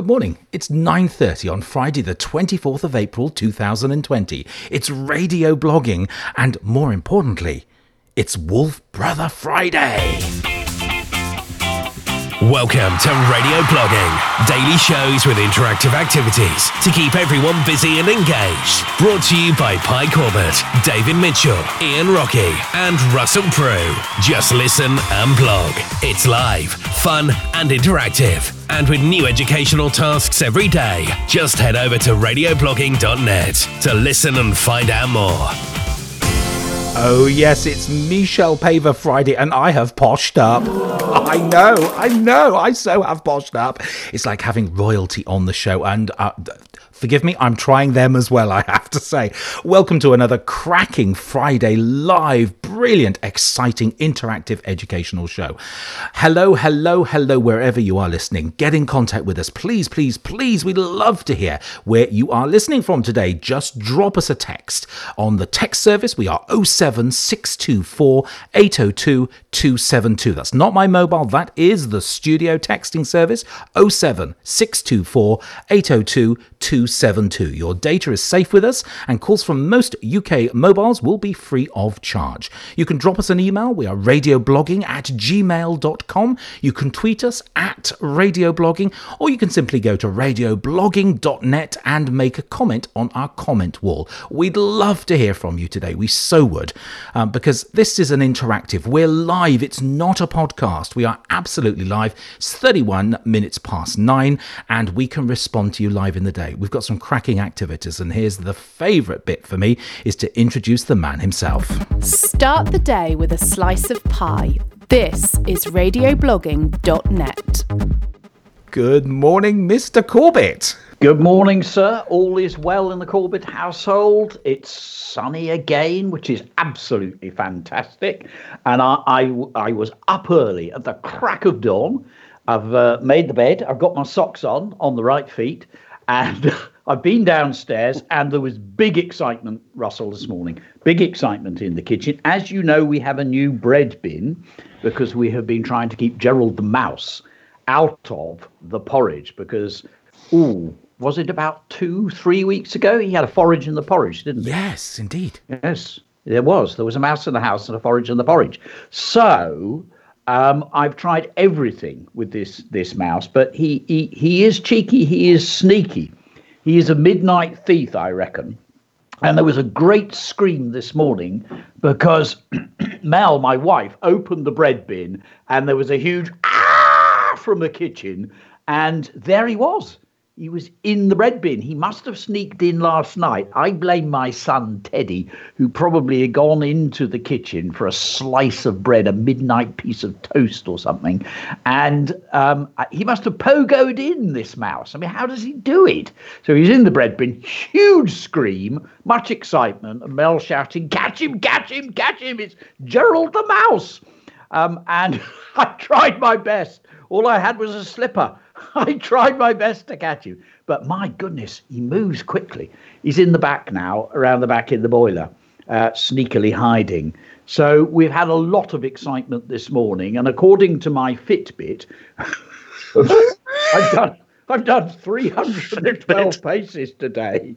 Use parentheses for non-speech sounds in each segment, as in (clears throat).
Good morning. It's 9:30 on Friday the 24th of April 2020. It's radio blogging and more importantly, it's Wolf Brother Friday. Welcome to Radio Blogging, daily shows with interactive activities to keep everyone busy and engaged. Brought to you by Pie Corbett, David Mitchell, Ian Rocky, and Russell Prue. Just listen and blog. It's live, fun, and interactive. And with new educational tasks every day, just head over to radioblogging.net to listen and find out more. Oh, yes, it's Michelle Paver Friday, and I have poshed up. I know, I know, I so have poshed up. It's like having royalty on the show, and uh, Forgive me, I'm trying them as well, (laughs) I have to say. Welcome to another cracking Friday live, brilliant, exciting, interactive educational show. Hello, hello, hello, wherever you are listening. Get in contact with us, please, please, please. We'd love to hear where you are listening from today. Just drop us a text on the text service. We are 07624 802 272. That's not my mobile, that is the studio texting service 07624 802 272. Your data is safe with us, and calls from most UK mobiles will be free of charge. You can drop us an email. We are radioblogging at gmail.com. You can tweet us at radioblogging, or you can simply go to radioblogging.net and make a comment on our comment wall. We'd love to hear from you today. We so would, um, because this is an interactive. We're live. It's not a podcast. We are absolutely live. It's 31 minutes past nine, and we can respond to you live in the day. We've got some cracking activities, and here's the favourite bit for me is to introduce the man himself. Start the day with a slice of pie. This is radioblogging.net. Good morning, Mr. Corbett. Good morning, sir. All is well in the Corbett household. It's sunny again, which is absolutely fantastic. And I, I, I was up early at the crack of dawn. I've uh, made the bed. I've got my socks on on the right feet, and (laughs) I've been downstairs, and there was big excitement, Russell, this morning. Big excitement in the kitchen. As you know, we have a new bread bin because we have been trying to keep Gerald the mouse out of the porridge because, ooh, was it about two, three weeks ago? He had a forage in the porridge, didn't he? Yes, indeed. Yes, there was. There was a mouse in the house and a forage in the porridge. So um, I've tried everything with this this mouse, but he, he he is cheeky. He is sneaky. He is a midnight thief, I reckon. And there was a great scream this morning because (clears throat) Mel, my wife, opened the bread bin and there was a huge ah from the kitchen, and there he was he was in the bread bin. He must have sneaked in last night. I blame my son Teddy, who probably had gone into the kitchen for a slice of bread, a midnight piece of toast or something, and um, he must have pogoed in this mouse. I mean, how does he do it? So he's in the bread bin, huge scream, much excitement, and Mel shouting, "Catch him! Catch him! Catch him! It's Gerald the mouse!" Um, and (laughs) I tried my best. All I had was a slipper. (laughs) I tried my best to catch him, but my goodness, he moves quickly. He's in the back now, around the back in the boiler, uh, sneakily hiding. So we've had a lot of excitement this morning, and according to my Fitbit, (laughs) I've done. I've done 312 paces today,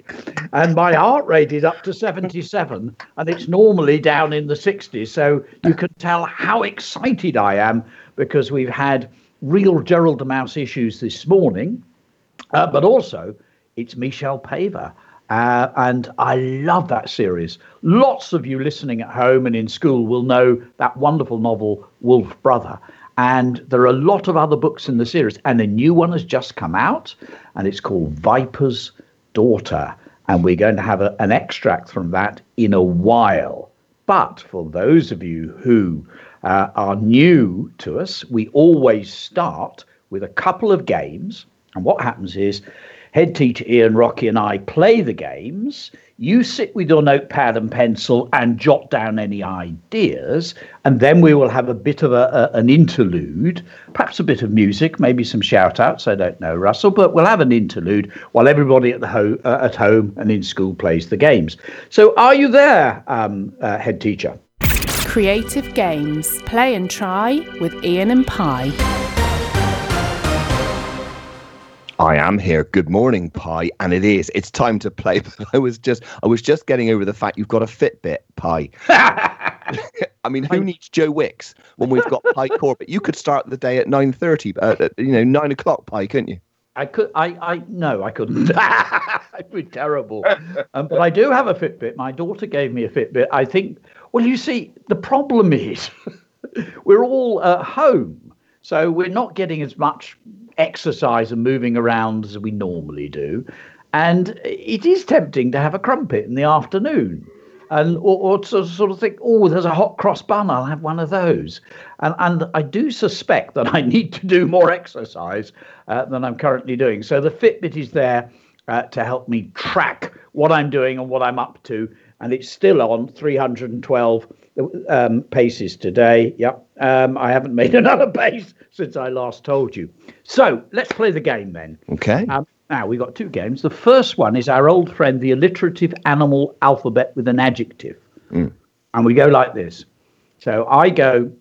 and my heart rate is up to 77, and it's normally down in the 60s. So you can tell how excited I am because we've had real Gerald the Mouse issues this morning, uh, but also it's Michelle Paver. Uh, and I love that series. Lots of you listening at home and in school will know that wonderful novel, Wolf Brother. And there are a lot of other books in the series. And a new one has just come out, and it's called Viper's Daughter. And we're going to have a, an extract from that in a while. But for those of you who uh, are new to us, we always start with a couple of games. And what happens is, head teacher Ian Rocky and I play the games. You sit with your notepad and pencil and jot down any ideas, and then we will have a bit of a, a, an interlude, perhaps a bit of music, maybe some shout outs. I don't know, Russell, but we'll have an interlude while everybody at the ho- uh, at home and in school plays the games. So, are you there, um, uh, head teacher? Creative Games. Play and try with Ian and Pie. I am here. Good morning, Pie. And it is. It's time to play. (laughs) I was just I was just getting over the fact you've got a Fitbit, Pie. (laughs) I mean, who needs Joe Wicks when we've got Pie Corbett? You could start the day at nine thirty, uh, you know, nine o'clock, Pie, couldn't you? I could. I. I no, I couldn't. (laughs) It'd be terrible. Um, but I do have a Fitbit. My daughter gave me a Fitbit. I think. Well, you see, the problem is (laughs) we're all at home, so we're not getting as much exercise and moving around as we normally do. And it is tempting to have a crumpet in the afternoon. And or, or to sort of think, oh, there's a hot cross bun, I'll have one of those. And and I do suspect that I (laughs) need to do more exercise uh, than I'm currently doing. So the Fitbit is there uh, to help me track what I'm doing and what I'm up to. And it's still on 312 um, paces today. Yep. Um, I haven't made (laughs) another pace since I last told you. So let's play the game then. Okay. Um, now we've got two games. The first one is our old friend, the alliterative animal alphabet with an adjective. Mm. And we go like this. So I go,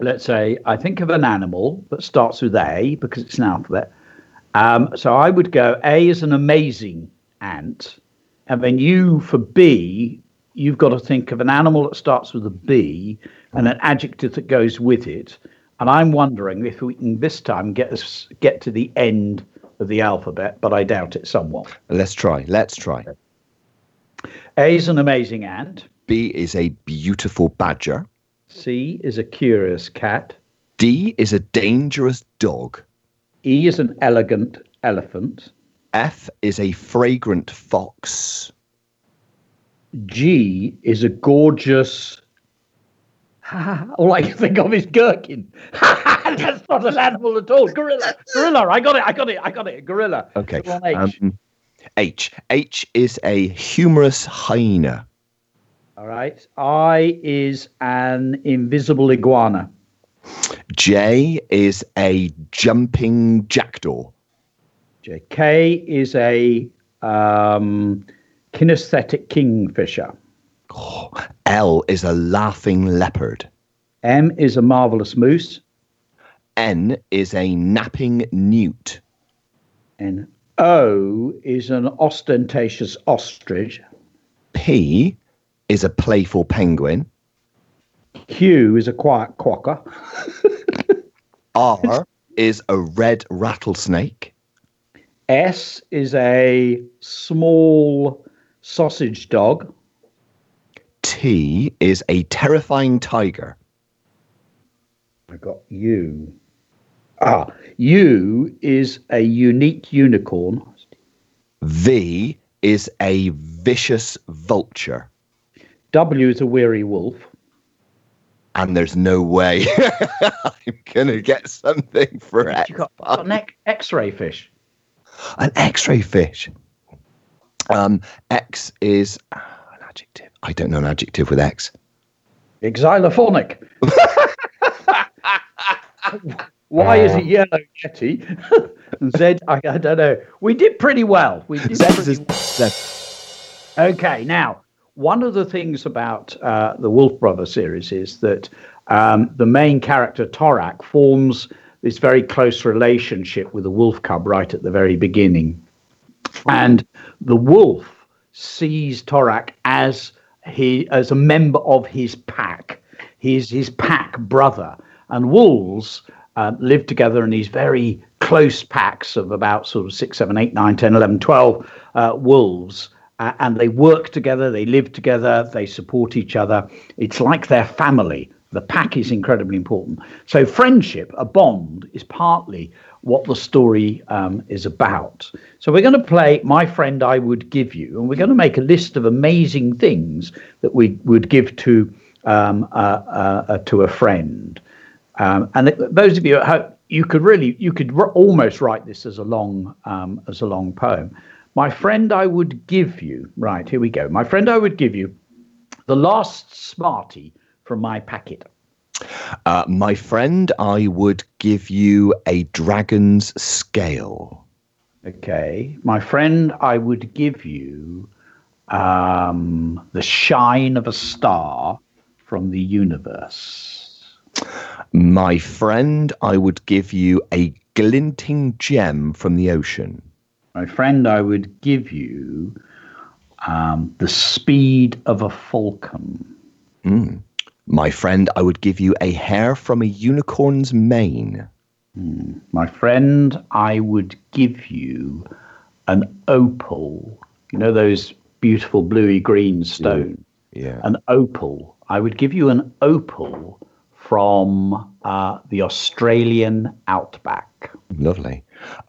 let's say, I think of an animal that starts with A because it's an alphabet. Um, so I would go, A is an amazing ant. And then you, for B, you've got to think of an animal that starts with a B and an adjective that goes with it. And I'm wondering if we can this time get us get to the end of the alphabet, but I doubt it somewhat. Let's try. Let's try. A is an amazing ant. B is a beautiful badger. C is a curious cat. D is a dangerous dog. E is an elegant elephant. F is a fragrant fox. G is a gorgeous. (laughs) all I can think of is gherkin. (laughs) That's not an animal at all. Gorilla. Gorilla. I got it. I got it. I got it. Gorilla. Okay. H. Um, H. H is a humorous hyena. all right. I is an invisible iguana. J is a jumping jackdaw. J. K is a um, kinesthetic kingfisher. L is a laughing leopard. M is a marvelous moose. N is a napping newt. And O is an ostentatious ostrich. P is a playful penguin. Q is a quiet quacker. (laughs) R is a red rattlesnake. S is a small sausage dog. T is a terrifying tiger. I got U. Ah, U is a unique unicorn. V is a vicious vulture. W is a weary wolf. And there's no way (laughs) I'm going to get something for X. You got, got an X- X-ray fish. An X ray fish. Um, X is ah, an adjective. I don't know an adjective with X. Xylophonic. (laughs) Why is it yellow yeti? (laughs) Z, I, I don't know. We did pretty well. We did pretty Z. Okay, now one of the things about uh, the Wolf Brothers series is that um, the main character Torak forms this very close relationship with the wolf cub right at the very beginning, and the wolf sees Torak as he as a member of his pack. He's his pack brother, and wolves uh, live together in these very close packs of about sort of six, seven, eight, nine, 10, 11, 12 uh, wolves. Uh, and they work together, they live together, they support each other. It's like their family. The pack is incredibly important. So, friendship, a bond, is partly what the story um, is about. So, we're going to play My Friend I Would Give You, and we're going to make a list of amazing things that we would give to um, uh, uh, to a friend. Um, and those of you at home, you could really, you could r- almost write this as a long, um, as a long poem. My friend, I would give you. Right here we go. My friend, I would give you the last Smartie from my packet. Uh, my friend, I would give you a dragon's scale. Okay, my friend, I would give you um, the shine of a star from the universe. My friend, I would give you a glinting gem from the ocean. My friend, I would give you um, the speed of a falcon. Mm. My friend, I would give you a hair from a unicorn's mane. Mm. My friend, I would give you an opal. You know those beautiful bluey green stones? Yeah. An opal. I would give you an opal from uh, the Australian outback. Lovely.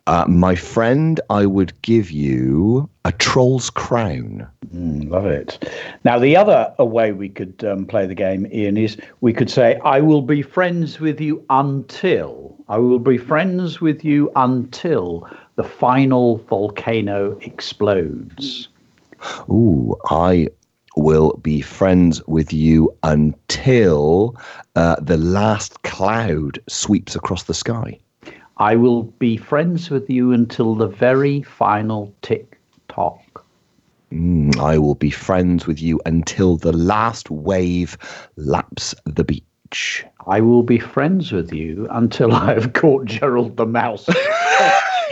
Uh, my friend, I would give you a troll's crown. Mm, love it. Now, the other way we could um, play the game, Ian, is we could say, I will be friends with you until. I will be friends with you until the final volcano explodes. Ooh, I will be friends with you until uh, the last cloud sweeps across the sky. I will be friends with you until the very final tick tock. Mm, I will be friends with you until the last wave laps the beach. I will be friends with you until (laughs) I have caught Gerald the mouse. (laughs)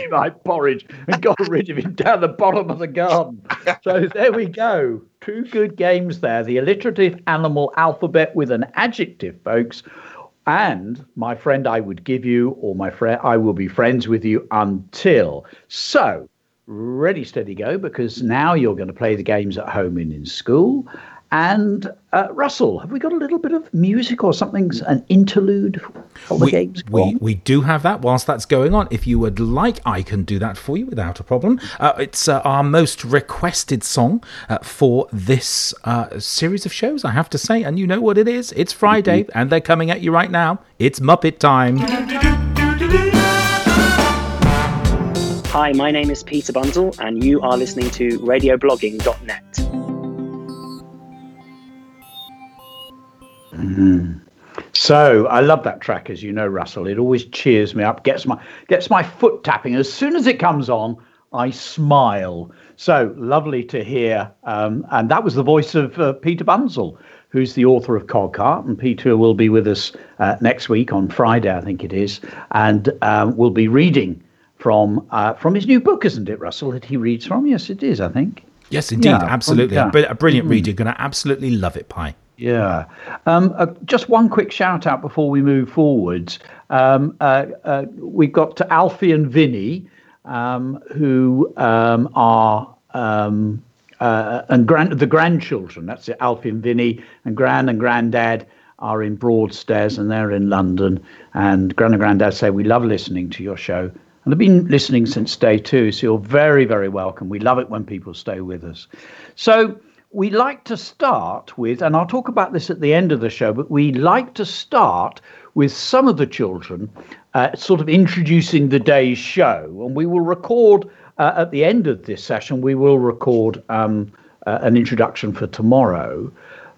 (laughs) my porridge and got rid of him down the bottom of the garden. So there we go. Two good games there. The alliterative animal alphabet with an adjective, folks. And my friend, I would give you, or my friend, I will be friends with you until. So, ready, steady, go, because now you're going to play the games at home and in school. And uh, Russell, have we got a little bit of music or something, an interlude of the we, games? We, we do have that whilst that's going on. If you would like, I can do that for you without a problem. Uh, it's uh, our most requested song uh, for this uh, series of shows, I have to say. And you know what it is? It's Friday, Mm-hmm. and they're coming at you right now. It's Muppet time. Hi, my name is Peter Bunzl, and you are listening to radioblogging.net. So I love that track, as you know, Russell. It always cheers me up, gets my gets my foot tapping. As soon as it comes on, I smile. So lovely to hear. Um, and that was the voice of uh, Peter Bunzl, who's the author of Cogheart. And Peter will be with us uh, next week on Friday, I think it is, and um, we'll be reading from uh, from his new book, isn't it, Russell? That he reads from. Yes, it is. I think. Yes, indeed. Yeah, absolutely. yeah. A, br- a brilliant read. You're going to absolutely love it, Pie. Yeah. Um, uh, just one quick shout out before we move forwards. Um, uh, uh, we've got to Alfie and Vinny, um, who um, are um, uh, and grand the grandchildren. That's it. Alfie and Vinny and Gran and Grandad are in Broadstairs and they're in London. And Gran and Grandad say we love listening to your show. And they've been listening since day two, so you're very, very welcome. We love it when people stay with us. So we like to start with, and I'll talk about this at the end of the show, but we like to start with some of the children uh, sort of introducing the day's show. And we will record uh, at the end of this session, we will record um, uh, an introduction for tomorrow.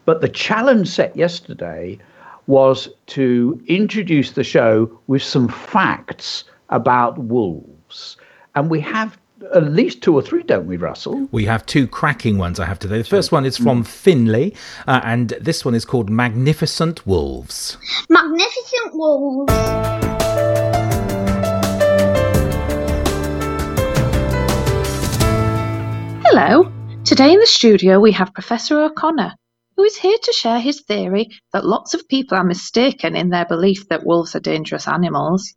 But the challenge set yesterday was to introduce the show with some facts about wolves. And we have at least two or three, don't we, Russell? We have two cracking ones, I have to say. The first one is from Finley, uh, and this one is called Magnificent Wolves. Magnificent wolves. Hello. Today in the studio we have Professor O'Connor, who is here to share his theory that lots of people are mistaken in their belief that wolves are dangerous animals.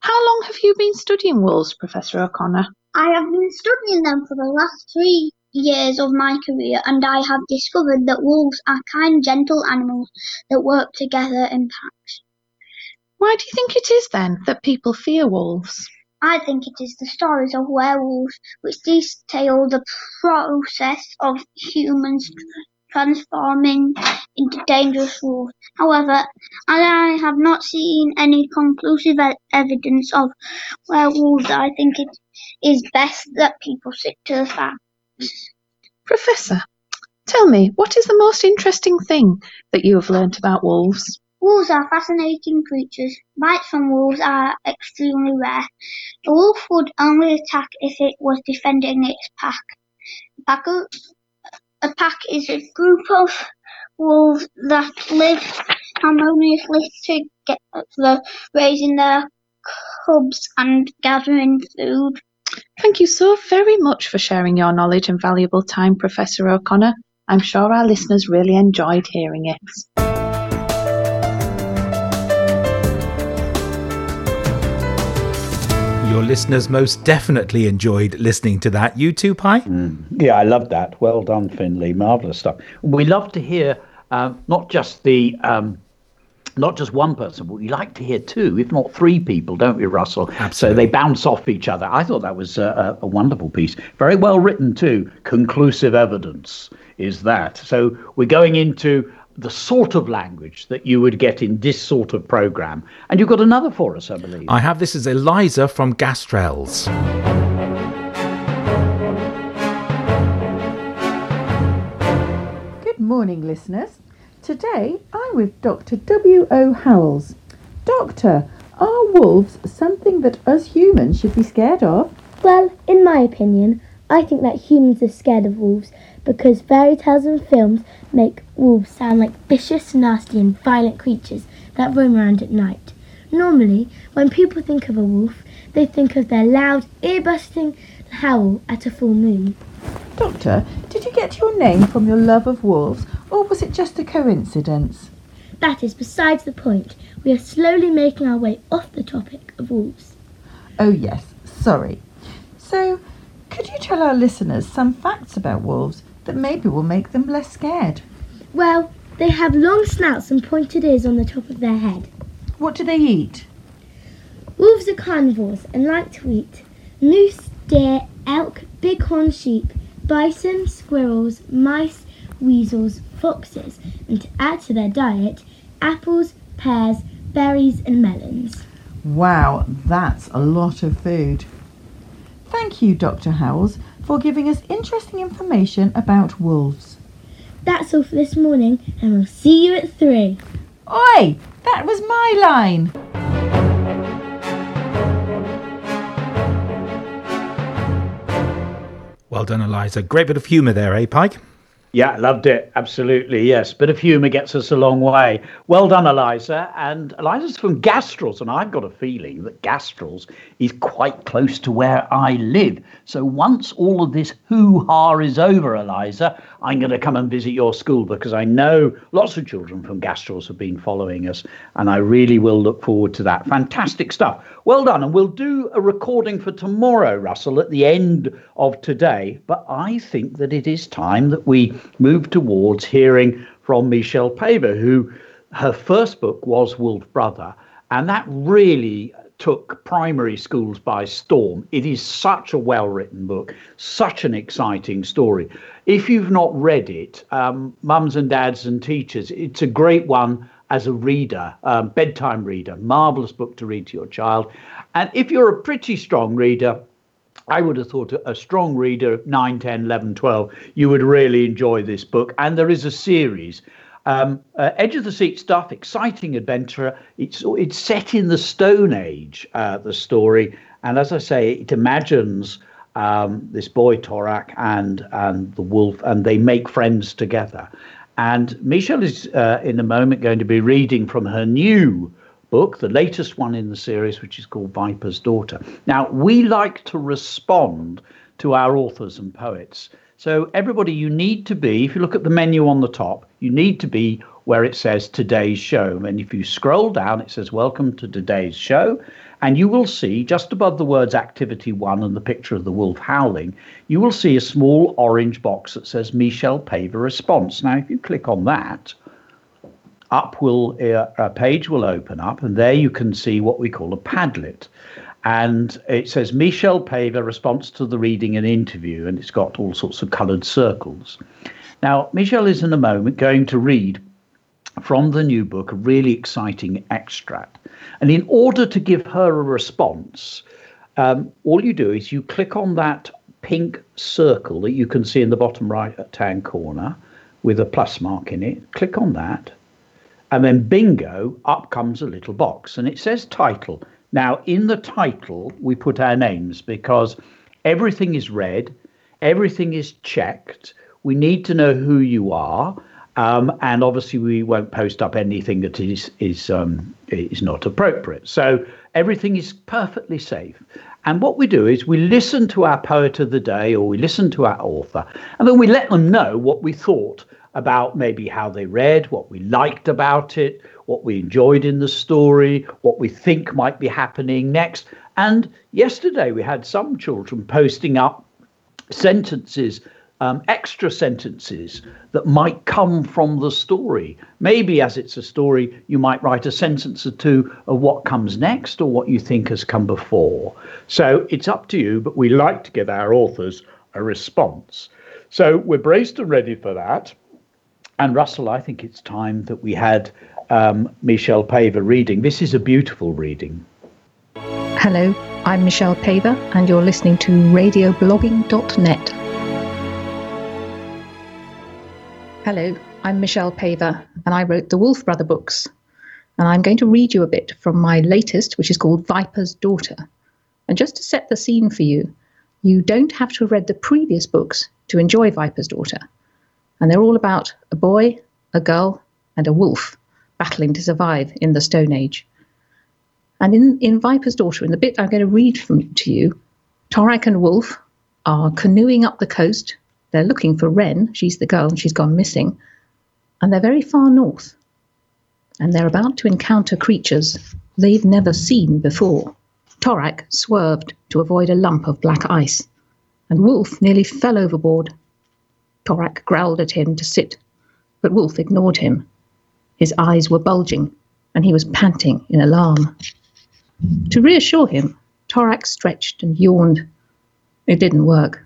How long have you been studying wolves, Professor O'Connor? I have been studying them for the last three years of my career and I have discovered that wolves are kind, gentle animals that work together in packs. Why do you think it is then that people fear wolves? I think it is the stories of werewolves which detail the process of humans transforming into dangerous wolves. However, as I have not seen any conclusive evidence of werewolves, I think it is best that people stick to the facts. Professor, tell me, what is the most interesting thing that you have learnt about wolves? Wolves are fascinating creatures. Bites from wolves are extremely rare. A wolf would only attack if it was defending its pack. A pack, of, a pack is a group of wolves that live harmoniously together, raising their cubs and gathering food. Thank you so very much for sharing your knowledge and valuable time, Professor O'Connor. I'm sure our listeners really enjoyed hearing it. Your listeners most definitely enjoyed listening to that. You too, Pie? Yeah, I love that. Well done, Finley. Marvelous stuff. We love to hear uh, not just the um, not just one person, but we like to hear two, if not three people, don't we, Russell? So they bounce off each other. I thought that was a, a wonderful piece. Very well written, too. Conclusive evidence is that. So we're going into the sort of language that you would get in this sort of program. And you've got another for us, I believe. I have this as Eliza from Gastrels. Good morning, listeners. Today I'm with Dr. W. O. Howells. Doctor, are wolves something that us humans should be scared of? Well, in my opinion, I think that humans are scared of wolves because fairy tales and films make wolves sound like vicious, nasty, and violent creatures that roam around at night. Normally, when people think of a wolf, they think of their loud, ear busting howl at a full moon. Doctor, did you get your name from your love of wolves or was it just a coincidence? That is besides the point. We are slowly making our way off the topic of wolves. Oh, yes, sorry. So, could you tell our listeners some facts about wolves that maybe will make them less scared? Well, they have long snouts and pointed ears on the top of their head. What do they eat? Wolves are carnivores and like to eat moose, deer, elk, bighorn sheep, bison, squirrels, mice, weasels, foxes, and to add to their diet, apples, pears, berries, and melons. Wow, that's a lot of food. Thank you, Dr. Howells, for giving us interesting information about wolves. That's all for this morning, and we'll see you at three. Oi, that was my line. Well done, Eliza. Great bit of humour there, eh, Pike? Yeah, loved it. Absolutely, yes. Bit of humour gets us a long way. Well done, Eliza. And Eliza's from Gastrels, and I've got a feeling that Gastrels is quite close to where I live. So once all of this hoo ha is over, Eliza, I'm going to come and visit your school because I know lots of children from Gastrels have been following us, and I really will look forward to that. Fantastic stuff. Well done. And we'll do a recording for tomorrow, Russell, at the end of today. But I think that it is time that we move towards hearing from Michelle Paver, who her first book was Wolf Brother, and that really took primary schools by storm. It is such a well written book, such an exciting story. If you've not read it, um, mums and dads and teachers, it's a great one as a reader, um, bedtime reader, marvelous book to read to your child. And if you're a pretty strong reader, I would have thought a strong reader, 9, 10, 11, 12, you would really enjoy this book. And there is a series. Um, uh, Edge of the Seat stuff, exciting adventure. It's it's set in the Stone Age, uh, the story, and as I say, it imagines um, this boy Torak and and the wolf, and they make friends together. And Michelle is uh, in a moment going to be reading from her new book, the latest one in the series, which is called Viper's Daughter. Now, we like to respond to our authors and poets. So, everybody, you need to be, if you look at the menu on the top, you need to be where it says today's show. And if you scroll down, it says welcome to today's show. And you will see just above the words activity one and the picture of the wolf howling, you will see a small orange box that says Michelle Paver response. Now, if you click on that, up will uh, a page will open up, and there you can see what we call a Padlet. And it says Michelle Paver response to the reading and interview, and it's got all sorts of coloured circles. Now, Michelle is in a moment going to read from the new book a really exciting extract. And in order to give her a response, um, all you do is you click on that pink circle that you can see in the bottom right hand corner with a plus mark in it. Click on that. And then bingo, up comes a little box and it says title. Now, in the title, we put our names because everything is read, everything is checked. We need to know who you are. Um, and obviously, we won't post up anything that is is um, is not appropriate. So everything is perfectly safe. And what we do is we listen to our poet of the day or we listen to our author, and then we let them know what we thought about maybe how they read, what we liked about it, what we enjoyed in the story, what we think might be happening next. And yesterday we had some children posting up sentences um, extra sentences that might come from the story. Maybe as it's a story, you might write a sentence or two of what comes next or what you think has come before. So it's up to you, but we like to give our authors a response. So we're braced and ready for that. And Russell, I think it's time that we had um, Michelle Paver reading. This is a beautiful reading. Hello, I'm Michelle Paver, and you're listening to radioblogging.net. Hello, I'm Michelle Paver, and I wrote the Wolf Brother books. And I'm going to read you a bit from my latest, which is called Viper's Daughter. And just to set the scene for you, you don't have to have read the previous books to enjoy Viper's Daughter. And they're all about a boy, a girl, and a wolf battling to survive in the Stone Age. And in, in Viper's Daughter, in the bit I'm going to read from to you, Torak and Wolf are canoeing up the coast they're looking for Wren. She's the girl, and she's gone missing. And they're very far north. And they're about to encounter creatures they've never seen before. Torak swerved to avoid a lump of black ice, and Wolf nearly fell overboard. Torak growled at him to sit, but Wolf ignored him. His eyes were bulging, and he was panting in alarm. To reassure him, Torak stretched and yawned. It didn't work.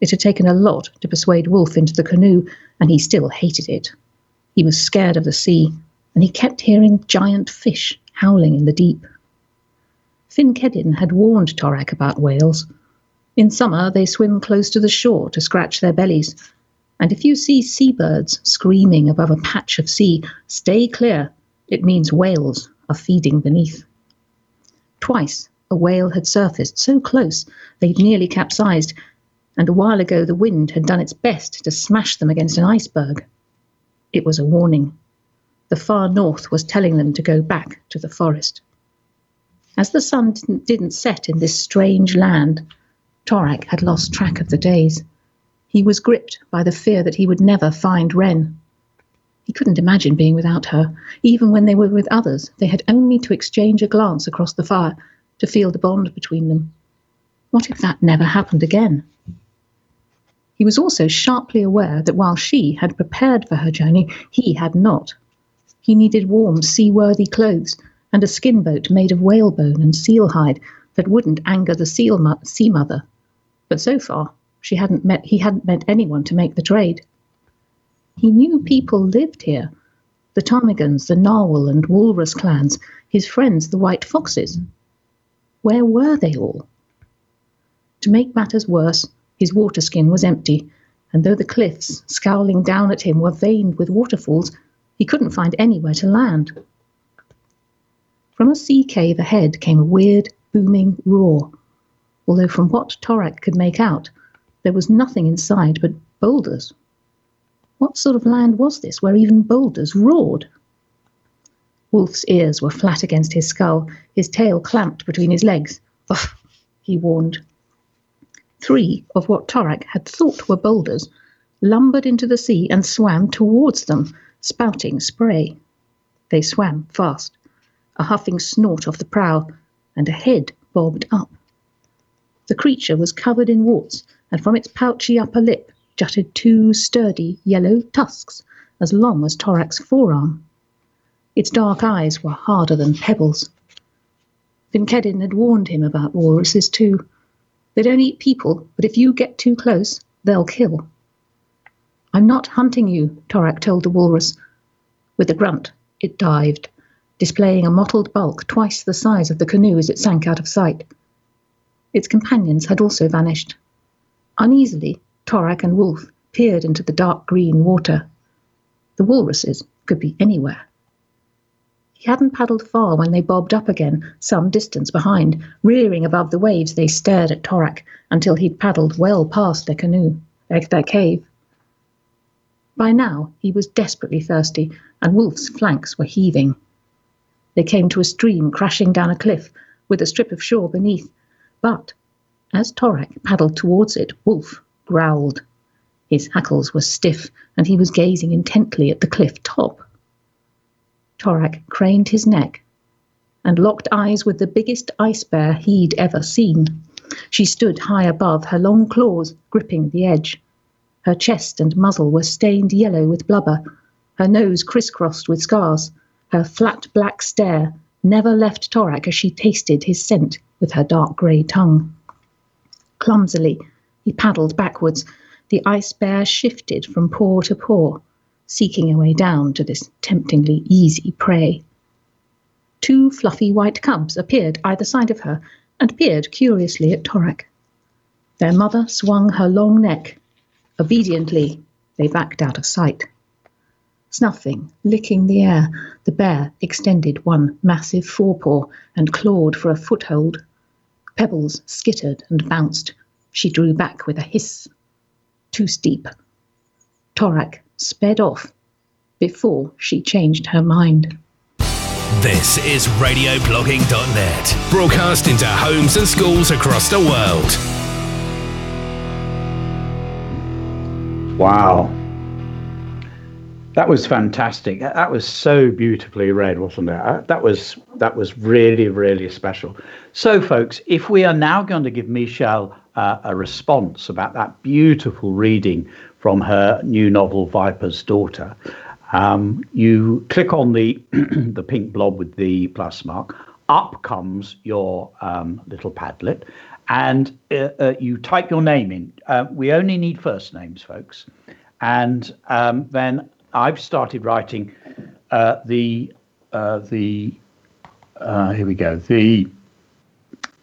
It had taken a lot to persuade Wolf into the canoe, and he still hated it. He was scared of the sea, and he kept hearing giant fish howling in the deep. Fin-Kedinn had warned Torak about whales. In summer, they swim close to the shore to scratch their bellies, and if you see seabirds screaming above a patch of sea, stay clear. It means whales are feeding beneath. Twice, a whale had surfaced so close they'd nearly capsized, and a while ago the wind had done its best to smash them against an iceberg. It was a warning. The far north was telling them to go back to the forest. As the sun didn't, set in this strange land, Torak had lost track of the days. He was gripped by the fear that he would never find Wren. He couldn't imagine being without her. Even when they were with others, they had only to exchange a glance across the fire to feel the bond between them. What if that never happened again? He was also sharply aware that while she had prepared for her journey, he had not. He needed warm, seaworthy clothes and a skin boat made of whalebone and seal hide that wouldn't anger the seal mo- sea mother. But so far, she hadn't met, he hadn't met anyone to make the trade. He knew people lived here the ptarmigans, the narwhal and walrus clans, his friends, the white foxes. Where were they all? To make matters worse, his water skin was empty, and though the cliffs, scowling down at him, were veined with waterfalls, he couldn't find anywhere to land. From a sea cave ahead came a weird, booming roar, although from what Torak could make out, there was nothing inside but boulders. What sort of land was this where even boulders roared? Wolf's ears were flat against his skull, his tail clamped between his legs. Ugh, he warned. Three of what Torak had thought were boulders lumbered into the sea and swam towards them, spouting spray. They swam fast, a huffing snort off the prow, and a head bobbed up. The creature was covered in warts, and from its pouchy upper lip jutted two sturdy yellow tusks as long as Torak's forearm. Its dark eyes were harder than pebbles. Fin-Kedinn had warned him about walruses too. They don't eat people, but if you get too close, they'll kill. I'm not hunting you, Torak told the walrus. With a grunt, it dived, displaying a mottled bulk twice the size of the canoe as it sank out of sight. Its companions had also vanished. Uneasily, Torak and Wolf peered into the dark green water. The walruses could be anywhere. He hadn't paddled far when they bobbed up again, some distance behind. Rearing above the waves, they stared at Torak until he'd paddled well past their canoe, their, their cave. By now he was desperately thirsty, and Wolf's flanks were heaving. They came to a stream crashing down a cliff, with a strip of shore beneath. But as Torak paddled towards it, Wolf growled. His hackles were stiff, and he was gazing intently at the cliff top. Torak craned his neck and locked eyes with the biggest ice bear he'd ever seen. She stood high above, her long claws gripping the edge. Her chest and muzzle were stained yellow with blubber, her nose crisscrossed with scars. Her flat black stare never left Torak as she tasted his scent with her dark grey tongue. Clumsily, he paddled backwards. The ice bear shifted from paw to paw, seeking a way down to this temptingly easy prey. Two fluffy white cubs appeared either side of her and peered curiously at Torak. Their mother swung her long neck. Obediently, they backed out of sight. Snuffing, licking the air, the bear extended one massive forepaw and clawed for a foothold. Pebbles skittered and bounced. She drew back with a hiss. Too steep. Torak sped off before she changed her mind. This is radioblogging.net, broadcast into homes and schools across the world. Wow. That was fantastic. That was so beautifully read, wasn't it? Uh, That was that was really really special. So, folks, if we are now going to give Michelle uh, a response about that beautiful reading from her new novel Viper's Daughter, um, you click on the (clears throat) the pink blob with the plus mark. Up comes your um, little Padlet, and uh, uh, you type your name in. Uh, we only need first names, folks, and um, then I've started writing uh, the uh, the uh, here we go the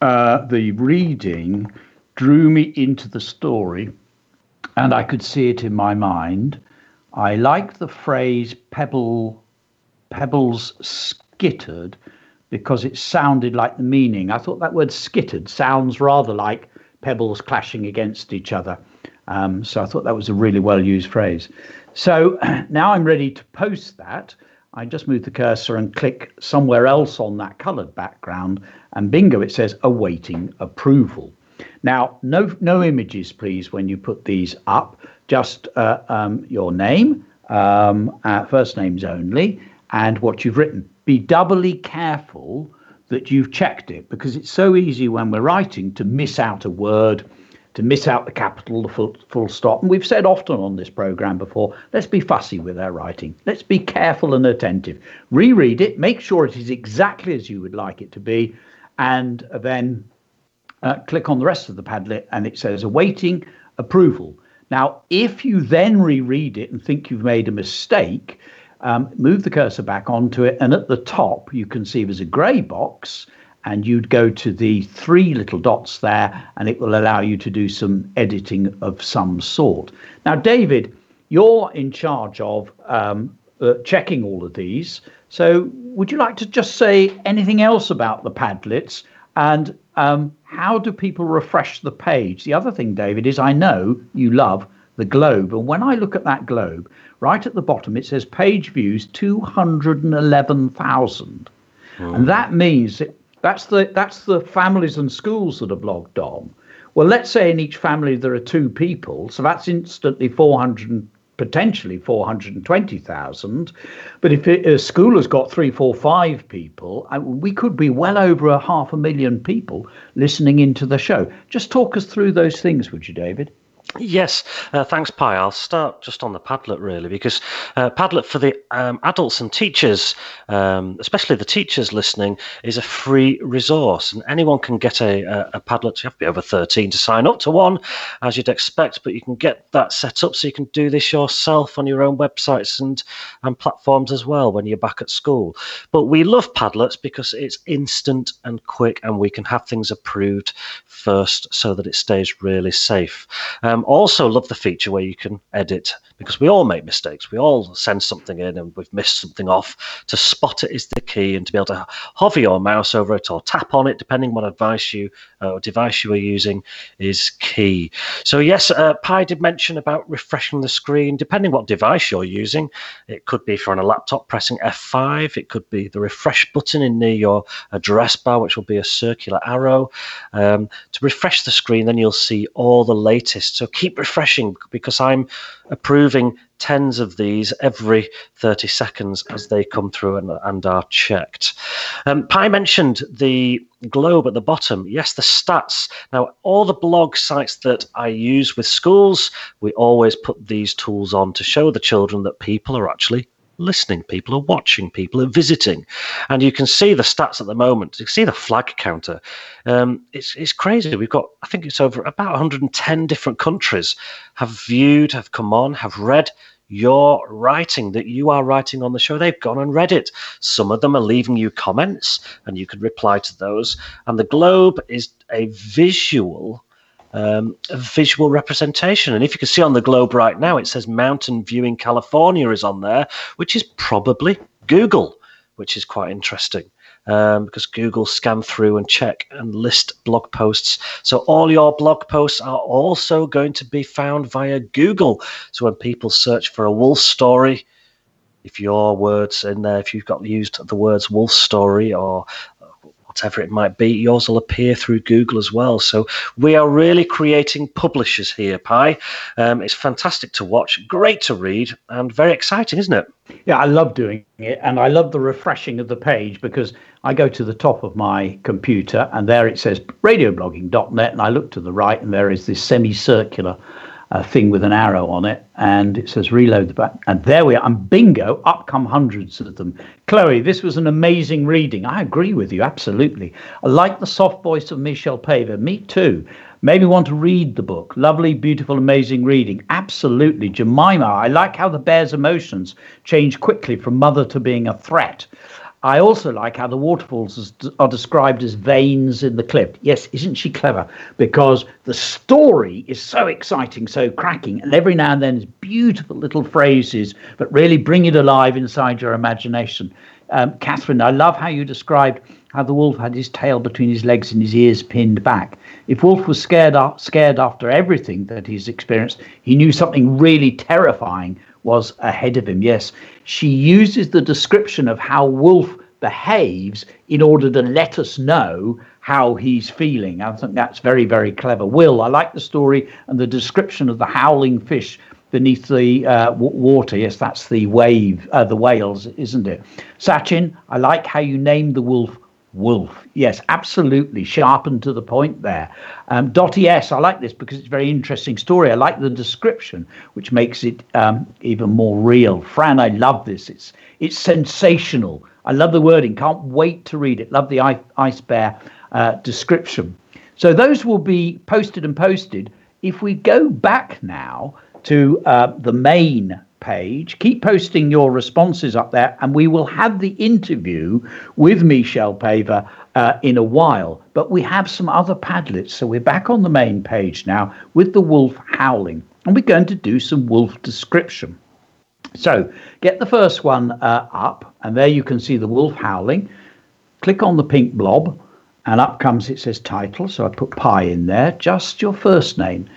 uh, the reading drew me into the story, and I could see it in my mind. I liked the phrase "pebble pebbles skittered" because it sounded like the meaning. I thought that word "skittered" sounds rather like pebbles clashing against each other. Um, so I thought that was a really well used phrase. So (clears throat) now I'm ready to post that. I just move the cursor and click somewhere else on that colored background, and bingo, it says awaiting approval. Now, no no images, please, when you put these up. Just uh, um, your name, um, uh, first names only, and what you've written. Be doubly careful that you've checked it because it's so easy when we're writing to miss out a word, to miss out the capital, the full, full stop. And we've said often on this program before let's be fussy with our writing, let's be careful and attentive. Reread it, make sure it is exactly as you would like it to be, and then uh, click on the rest of the Padlet and it says awaiting approval. Now, if you then reread it and think you've made a mistake, um, move the cursor back onto it, and at the top you can see there's a grey box, and you'd go to the three little dots there, and it will allow you to do some editing of some sort. Now, David, you're in charge of um, uh, checking all of these. So, would you like to just say anything else about the Padlets and um, how do people refresh the page? The other thing, David, is I know you love the globe. And when I look at that globe, right at the bottom, it says page views 211,000. And that means that that's the, that's the families and schools that are logged on. Well, let's say in each family there are two people, so that's instantly 400, potentially 420,000. But if a school has got three, four, five people, uh, we could be well over a half a million people listening into the show. Just talk us through those things, would you, David? Yes, uh, thanks, Pie. I'll start just on the Padlet, really, because uh, Padlet for the um, adults and teachers, um, especially the teachers listening, is a free resource, and anyone can get a, a, a Padlet. You have to be over 13 to sign up to one, as you'd expect, but you can get that set up so you can do this yourself on your own websites and, and platforms as well when you're back at school. But we love Padlets because it's instant and quick, and we can have things approved first so that it stays really safe. Um, also, love the feature where you can edit because we all make mistakes. We all send something in and we've missed something off. To spot it is the key and to be able to hover your mouse over it or tap on it, depending on what advice you uh, device you are using, is key. So yes, uh, Pi did mention about refreshing the screen, depending what device you're using. It could be you're on a laptop pressing F5. It could be the refresh button in near your address bar, which will be a circular arrow. Um, to refresh the screen, then you'll see all the latest. So keep refreshing because I'm approving tens of these every 30 seconds as they come through and, and are checked. Um, Pie mentioned the globe at the bottom. Yes, the stats. Now, all the blog sites that I use with schools, we always put these tools on to show the children that people are actually listening, people are watching, people are visiting. And you can see the stats at the moment. You can see the flag counter. Um, it's, it's crazy. We've got, I think it's over about 110 different countries have viewed, have come on, have read your writing that you are writing on the show. They've gone and read it. Some of them are leaving you comments, and you can reply to those. And the globe is a visual. Um, visual representation. And if you can see on the globe right now, it says Mountain Viewing California is on there, which is probably Google, which is quite interesting um, because Google scan through and check and list blog posts. So all your blog posts are also going to be found via Google. So when people search for a wolf story, if your words in there, if you've got used the words wolf story or whatever it might be, yours will appear through Google as well. So we are really creating publishers here, Pie. Um, it's fantastic to watch, great to read, and very exciting, isn't it? Yeah, I love doing it, and I love the refreshing of the page because I go to the top of my computer, and there it says radioblogging.net, and I look to the right, and there is this semicircular a thing with an arrow on it, and it says reload the button. And there we are. And bingo, up come hundreds of them. Chloe, this was an amazing reading. I agree with you, absolutely. I like the soft voice of Michelle Paver. Me too. Maybe want to read the book. Lovely, beautiful, amazing reading. Absolutely. Jemima, I like how the bear's emotions change quickly from mother to being a threat. I also like how the waterfalls are described as veins in the cliff. Yes, isn't she clever? Because the story is so exciting, so cracking, and every now and then there's beautiful little phrases that really bring it alive inside your imagination. Um, Catherine, I love how you described how the wolf had his tail between his legs and his ears pinned back. If Wolf was scared, scared after everything that he's experienced, he knew something really terrifying was ahead of him. Yes, she uses the description of how Wolf behaves in order to let us know how he's feeling. I think that's very, very clever. Will, I like the story and the description of the howling fish beneath the uh, w- water. Yes, that's the wave, uh, the whales, isn't it? Sachin, I like how you named the wolf Wolf. Yes, absolutely. Sharpened to the point there. Um, Dottie I like this because it's a very interesting story. I like the description, which makes it um, even more real. Fran, I love this. It's it's sensational. I love the wording. Can't wait to read it. Love the ice, ice bear uh, description. So those will be posted and posted. If we go back now to uh, the main page. Keep posting your responses up there, and we will have the interview with Michelle Paver uh, in a while. But we have some other Padlets, so we're back on the main page now with the wolf howling, and we're going to do some wolf description. So get the first one uh, up, and there you can see the wolf howling. Click on the pink blob, and up comes it says title. So I put Pie in there, just your first name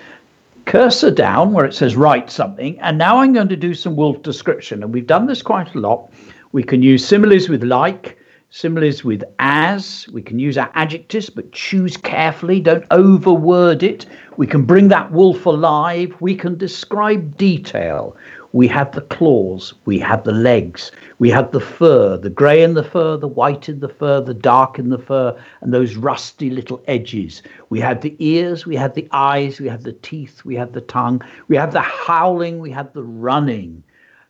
cursor down where it says write something. And now I'm going to do some wolf description. And we've done this quite a lot. We can use similes with like, similes with as. We can use our adjectives, but choose carefully. Don't overword it. We can bring that wolf alive. We can describe detail. We have the claws, we have the legs, we have the fur, the grey in the fur, the white in the fur, the dark in the fur, and those rusty little edges. We have the ears, we have the eyes, we have the teeth, we have the tongue, we have the howling, we have the running.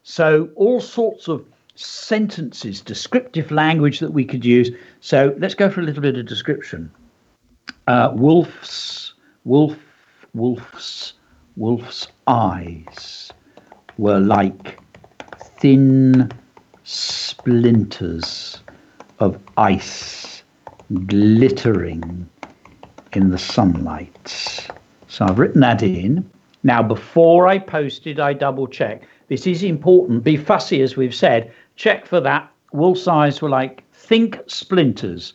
So, all sorts of sentences, descriptive language that we could use. So, let's go for a little bit of description. Uh, wolf's, wolf, wolf's, wolf's eyes were like thin splinters of ice glittering in the sunlight. So I've written that in. Now, before I post it, I double check. This is important. Be fussy, as we've said. Check for that. Wolf's eyes were like think splinters.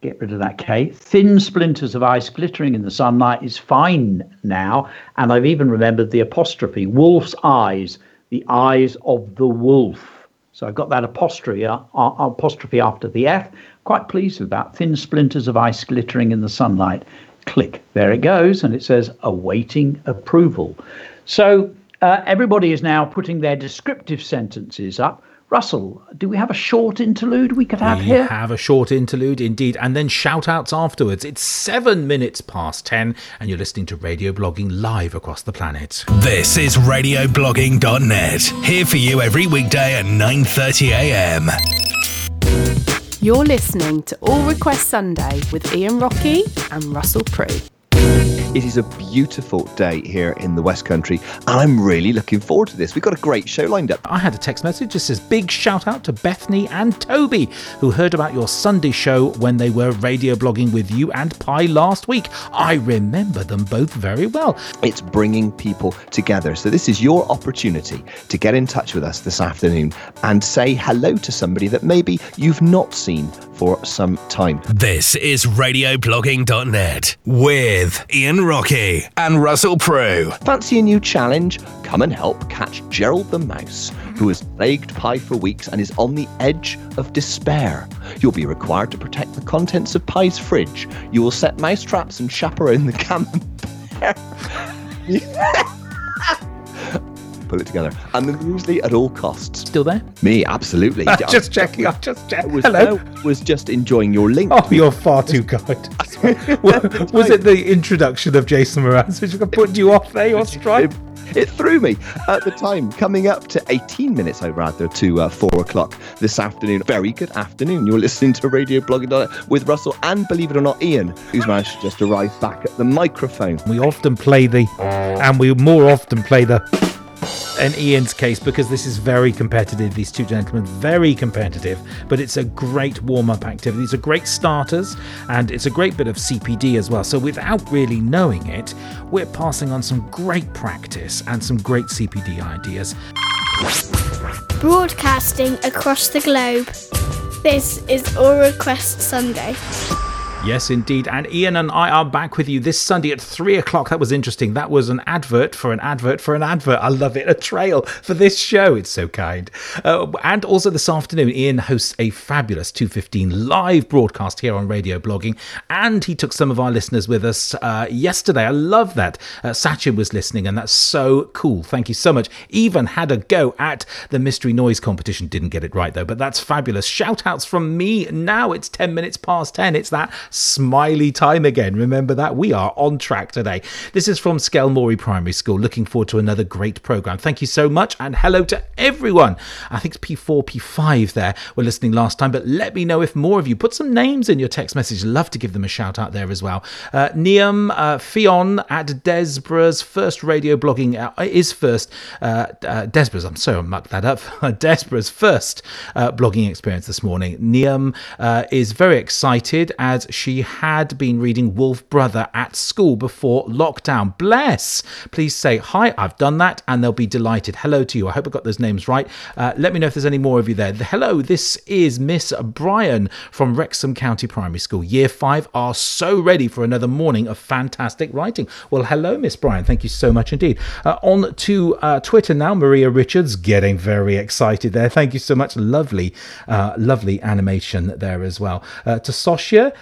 Get rid of that K. Thin splinters of ice glittering in the sunlight is fine now. And I've even remembered the apostrophe wolf's eyes, the eyes of the wolf. So I've got that apostrophe, uh, uh, apostrophe after the F. Quite pleased with that. Thin splinters of ice glittering in the sunlight. Click. There it goes. And it says awaiting approval. So uh, everybody is now putting their descriptive sentences up. Russell, do we have a short interlude we could have here? we here? have a short interlude indeed, and then shout outs afterwards. It's seven minutes past ten, and you're listening to Radio Blogging live across the planet. This is radioblogging.net. Here for you every weekday at 9:30 a.m. You're listening to All Request Sunday with Ian Rocky and Russell Prue. It is a beautiful day here in the West Country, and I'm really looking forward to this. We've got a great show lined up. I had a text message that says big shout out to Bethany and Toby, who heard about your Sunday show when they were radio blogging with you and Pie last week. I remember them both very well. It's bringing people together. So, this is your opportunity to get in touch with us this afternoon and say hello to somebody that maybe you've not seen for some time. This is radioblogging.net with Ian Rocky and Russell Prue. Fancy a new challenge? Come and help catch Gerald the Mouse, who has plagued Pie for weeks and is on the edge of despair. You'll be required to protect the contents of Pie's fridge. You will set mouse traps and chaperone the camembert. (laughs) Pull it together. And the muesli at all costs. Still there? Me, absolutely. just checking. I'm just checked. was, Hello. I was just enjoying your link. Oh, you're far too kind. (laughs) (laughs) was it the introduction of Jason Mraz which put you off there, your stripe? It threw me at the time. Coming up to 18 minutes, I'd rather, to uh, 4 o'clock this afternoon. Very good afternoon. You're listening to Radio Blogging with Russell and, believe it or not, Ian, who's managed to just arrive back at the microphone. We often play the, and we more often play the in Ian's case because this is very competitive. These two gentlemen, very competitive, but it's a great warm up activity. It's a great starters and it's a great bit of CPD as well. So, without really knowing it, we're passing on some great practice and some great CPD ideas. Broadcasting across the globe. This is All Request Sunday. Yes, indeed. And Ian and I are back with you this Sunday at three o'clock. That was interesting. That was an advert for an advert for an advert. I love it. A trail for this show. It's so kind. Uh, and also this afternoon, Ian hosts a fabulous 215 live broadcast here on Radio Blogging. And he took some of our listeners with us uh, yesterday. I love that. Uh, Sachin was listening, and that's so cool. Thank you so much. Even had a go at the mystery noise competition. Didn't get it right, though, but that's fabulous. Shout outs from me now. It's 10 minutes past 10. It's that smiley time again. Remember that? We are on track today. This is from Skelmorlie Primary School. Looking forward to another great program. Thank you so much and hello to everyone. I think it's P4, P5 there were listening last time, but let me know if more of you put some names in your text message. Love to give them a shout out there as well. Uh, Niam uh, Fion at Desborough's first radio blogging uh, is first. Uh, uh, Desborough's, I'm sorry, I mucked that up. Desborough's first uh, blogging experience this morning. Niam uh, is very excited as she had been reading Wolf Brother at school before lockdown. Bless! Please say hi, I've done that, and they'll be delighted. Hello to you. I hope I got those names right. Uh, let me know if there's any more of you there. Hello, this is Miss Bryan from Wexham Court Primary School. Year five are so ready for another morning of fantastic writing. Well, hello, Miss Bryan. Thank you so much indeed. Uh, on to uh, Twitter now. Maria Richards getting very excited there. Thank you so much. Lovely, uh, lovely animation there as well. Uh, to Sosha,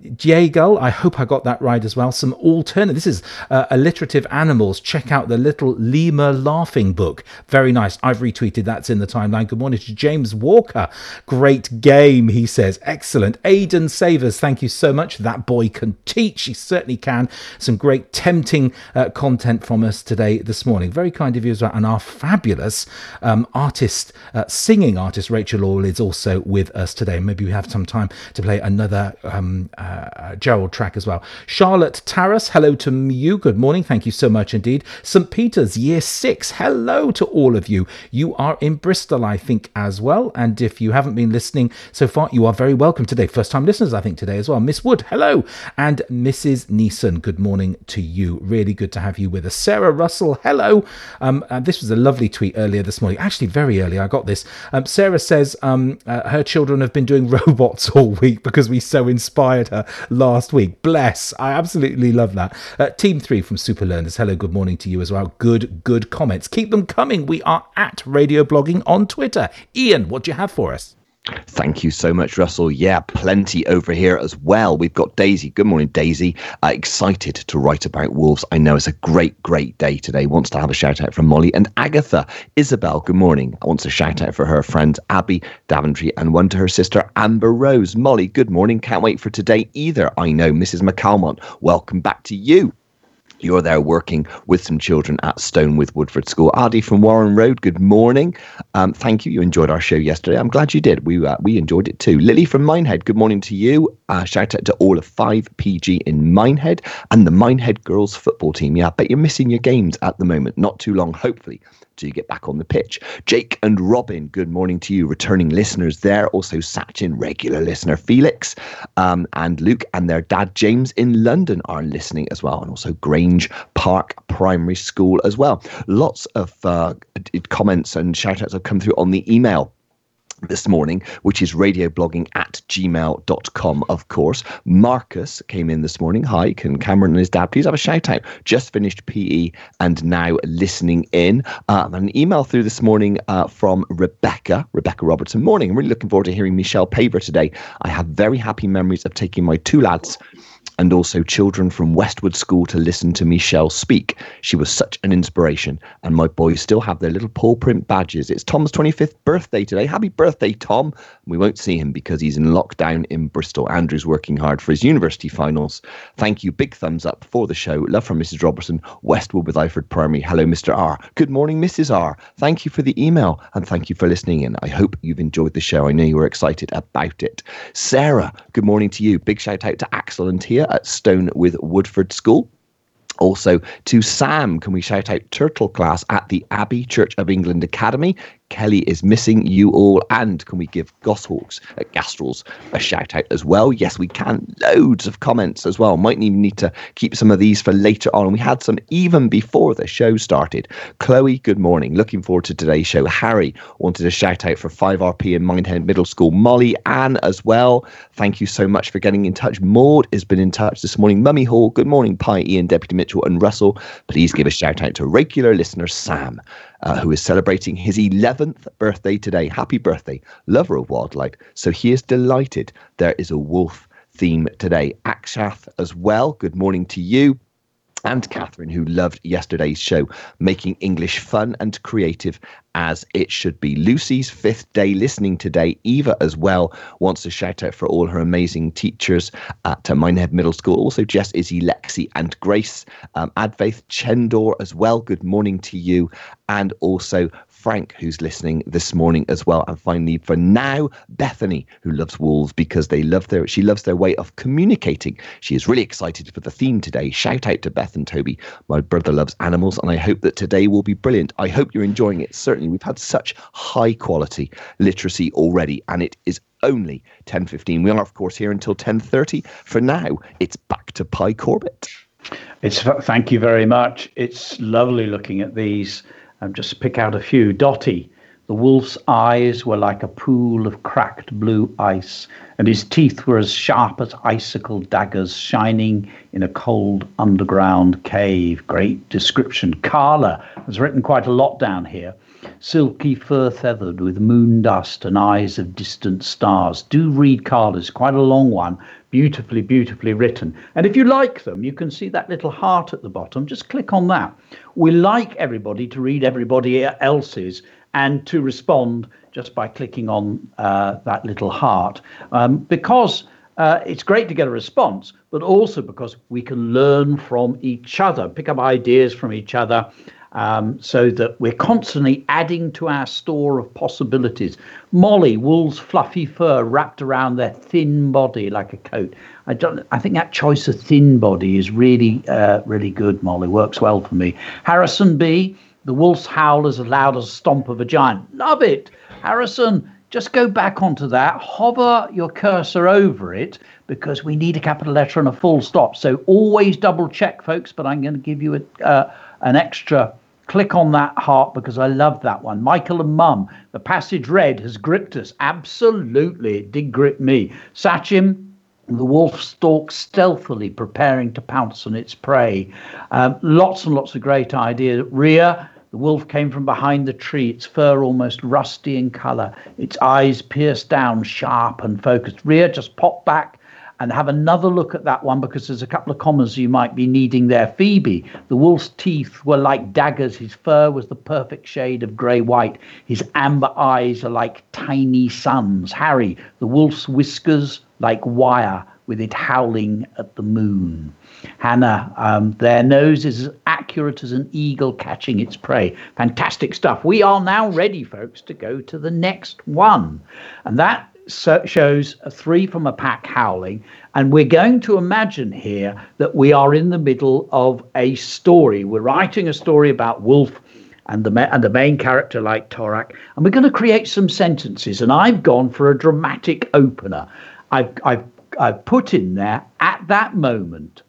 Jaegal, I hope I got that right as well. Some alternate. This is uh, alliterative animals. Check out the little lemur laughing book. Very nice. I've retweeted. That's in the timeline. Good morning to James Walker. Great game, he says. Excellent. Aidan Severs, thank you so much. That boy can teach. He certainly can. Some great tempting uh, content from us today, this morning. Very kind of you as well. And our fabulous um, artist, uh, singing artist, Rachel All, is also with us today. Maybe we have some time to play another um, um, uh, Gerald Track as well. Charlotte Taras, hello to you. Good morning. Thank you so much indeed. St. Peter's, year six, hello to all of you. You are in Bristol, I think, as well. And if you haven't been listening so far, you are very welcome today. First time listeners, I think, today as well. Miss Wood, hello. And Mrs. Neeson, good morning to you. Really good to have you with us. Sarah Russell, hello. Um, uh, this was a lovely tweet earlier this morning. Actually, very early. I got this. Um, Sarah says um, uh, her children have been doing (laughs) robots all week because we so inspired her last week. Bless. I absolutely love that. Uh, team three from Super Learners. Hello, good morning to you as well. Good, good comments. Keep them coming. We are at Radio Blogging on Twitter. Ian, what do you have for us? Thank you so much, Russell. Yeah, plenty over here as well. We've got Daisy. Good morning, Daisy. Uh, excited to write about wolves. I know it's a great, great day today. Wants to have a shout out from Molly and Agatha. Isabel, good morning. Wants a shout out for her friends Abby, Daventry, and one to her sister Amber Rose. Molly, good morning. Can't wait for today either. I know, Mrs. McCalmont. Welcome back to you. You're there working with some children at Stone with Woodford School. Adi from Warren Road, good morning. Um, thank you. You enjoyed our show yesterday. I'm glad you did. We uh, we enjoyed it too. Lily from Minehead, good morning to you. Uh, shout out to all of 5PG in Minehead and the Minehead girls football team. Yeah, I bet you're missing your games at the moment. Not too long, hopefully, till you get back on the pitch. Jake and Robin, good morning to you. Returning listeners there. Also, Sachin, regular listener Felix, um, and Luke and their dad James in London are listening as well. And also Grange Park Primary School as well. Lots of uh, comments and shout outs have come through on the email this morning, which is radioblogging at gmail.com, of course. Marcus came in this morning. Hi, can Cameron and his dad please have a shout out? Just finished PE and now listening in. Um, an email through this morning uh, from Rebecca, Rebecca Robertson. Morning. I'm really looking forward to hearing Michelle Paver today. I have very happy memories of taking my two lads and also children from Westwood School to listen to Michelle speak. She was such an inspiration, and my boys still have their little paw print badges. It's Tom's 25th birthday today. Happy birthday, Tom. We won't see him because he's in lockdown in Bristol. Andrew's working hard for his university finals. Thank you. Big thumbs up for the show. Love from Mrs. Robertson, Westwood with Iford Primary. Hello, Mr. R. Good morning, Mrs. R. Thank you for the email and thank you for listening in. I hope you've enjoyed the show. I know you were excited about it. Sarah, good morning to you. Big shout out to Axel and Tia at Stone with Woodford School. Also to Sam, can we shout out Turtle Class at the Abbey Church of England Academy? Kelly is missing you all. And can we give Goshawks at Gastrells a shout out as well? Yes, we can. Loads of comments as well. Might even need to keep some of these for later on. We had some even before the show started. Chloe, good morning. Looking forward to today's show. Harry wanted a shout out for 5RP in Minehead Middle School. Molly, Anne as well. Thank you so much for getting in touch. Maud has been in touch this morning. Mummy Hall, good morning. Pie, Ian, Deputy Mitchell, and Russell. Please give a shout out to regular listener Sam uh, who is celebrating his 11th birthday today. Happy birthday, lover of wildlife. So he is delighted there is a wolf theme today. Akshath as well. Good morning to you and Catherine, who loved yesterday's show, making English fun and creative as it should be. Lucy's fifth day listening today. Eva, as well, wants to shout out for all her amazing teachers at Minehead Middle School. Also, Jess, Izzy, Lexi, and Grace. Um, Advaith Chendor, as well. Good morning to you. And also Frank, who's listening this morning as well. And finally, for now, Bethany, who loves wolves because they love their she loves their way of communicating. She is really excited for the theme today. Shout out to Beth and Toby. My brother loves animals, and I hope that today will be brilliant. I hope you're enjoying it. Certainly, we've had such high quality literacy already, and it is only 10.15. We are, of course, here until 10.30. For now, it's back to Pie Corbett. It's thank you very much. It's lovely looking at these um, just pick out a few. Dotty, the wolf's eyes were like a pool of cracked blue ice, and his teeth were as sharp as icicle daggers shining in a cold underground cave. Great description. Carla has written quite a lot down here. Silky fur feathered with moon dust and eyes of distant stars. Do read Carla's, quite a long one, beautifully, beautifully written. And if you like them, you can see that little heart at the bottom. Just click on that. We like everybody to read everybody else's and to respond just by clicking on uh, that little heart um, because uh, it's great to get a response, but also because we can learn from each other, pick up ideas from each other. Um, so that we're constantly adding to our store of possibilities. Molly, wool's fluffy fur wrapped around their thin body like a coat. I don't. I think that choice of thin body is really, uh, really good. Molly works well for me. Harrison B. The wolf's howl is as loud as a stomp of a giant. Love it, Harrison. Just go back onto that, hover your cursor over it because we need a capital letter and a full stop. So always double check, folks. But I'm going to give you a, uh, an extra click on that heart because I love that one. Michael and Mum, the passage read has gripped us. Absolutely, it did grip me. Sachin, the wolf stalks stealthily, preparing to pounce on its prey. Um, lots and lots of great ideas. Ria, the wolf came from behind the tree, its fur almost rusty in colour, its eyes pierced down, sharp and focused. Ria, just popped back and have another look at that one because there's a couple of commas you might be needing there. Phoebe, the wolf's teeth were like daggers. His fur was the perfect shade of grey white. His amber eyes are like tiny suns. Harry, the wolf's whiskers like wire with it howling at the moon. Hannah, um, their nose is as accurate as an eagle catching its prey. Fantastic stuff. We are now ready, folks, to go to the next one. And that so shows three from a pack howling. And we're going to imagine here that we are in the middle of a story. We're writing a story about Wolf and the, and the main character like Torak. And we're going to create some sentences. And I've gone for a dramatic opener. I've, I've, I've put in there at that moment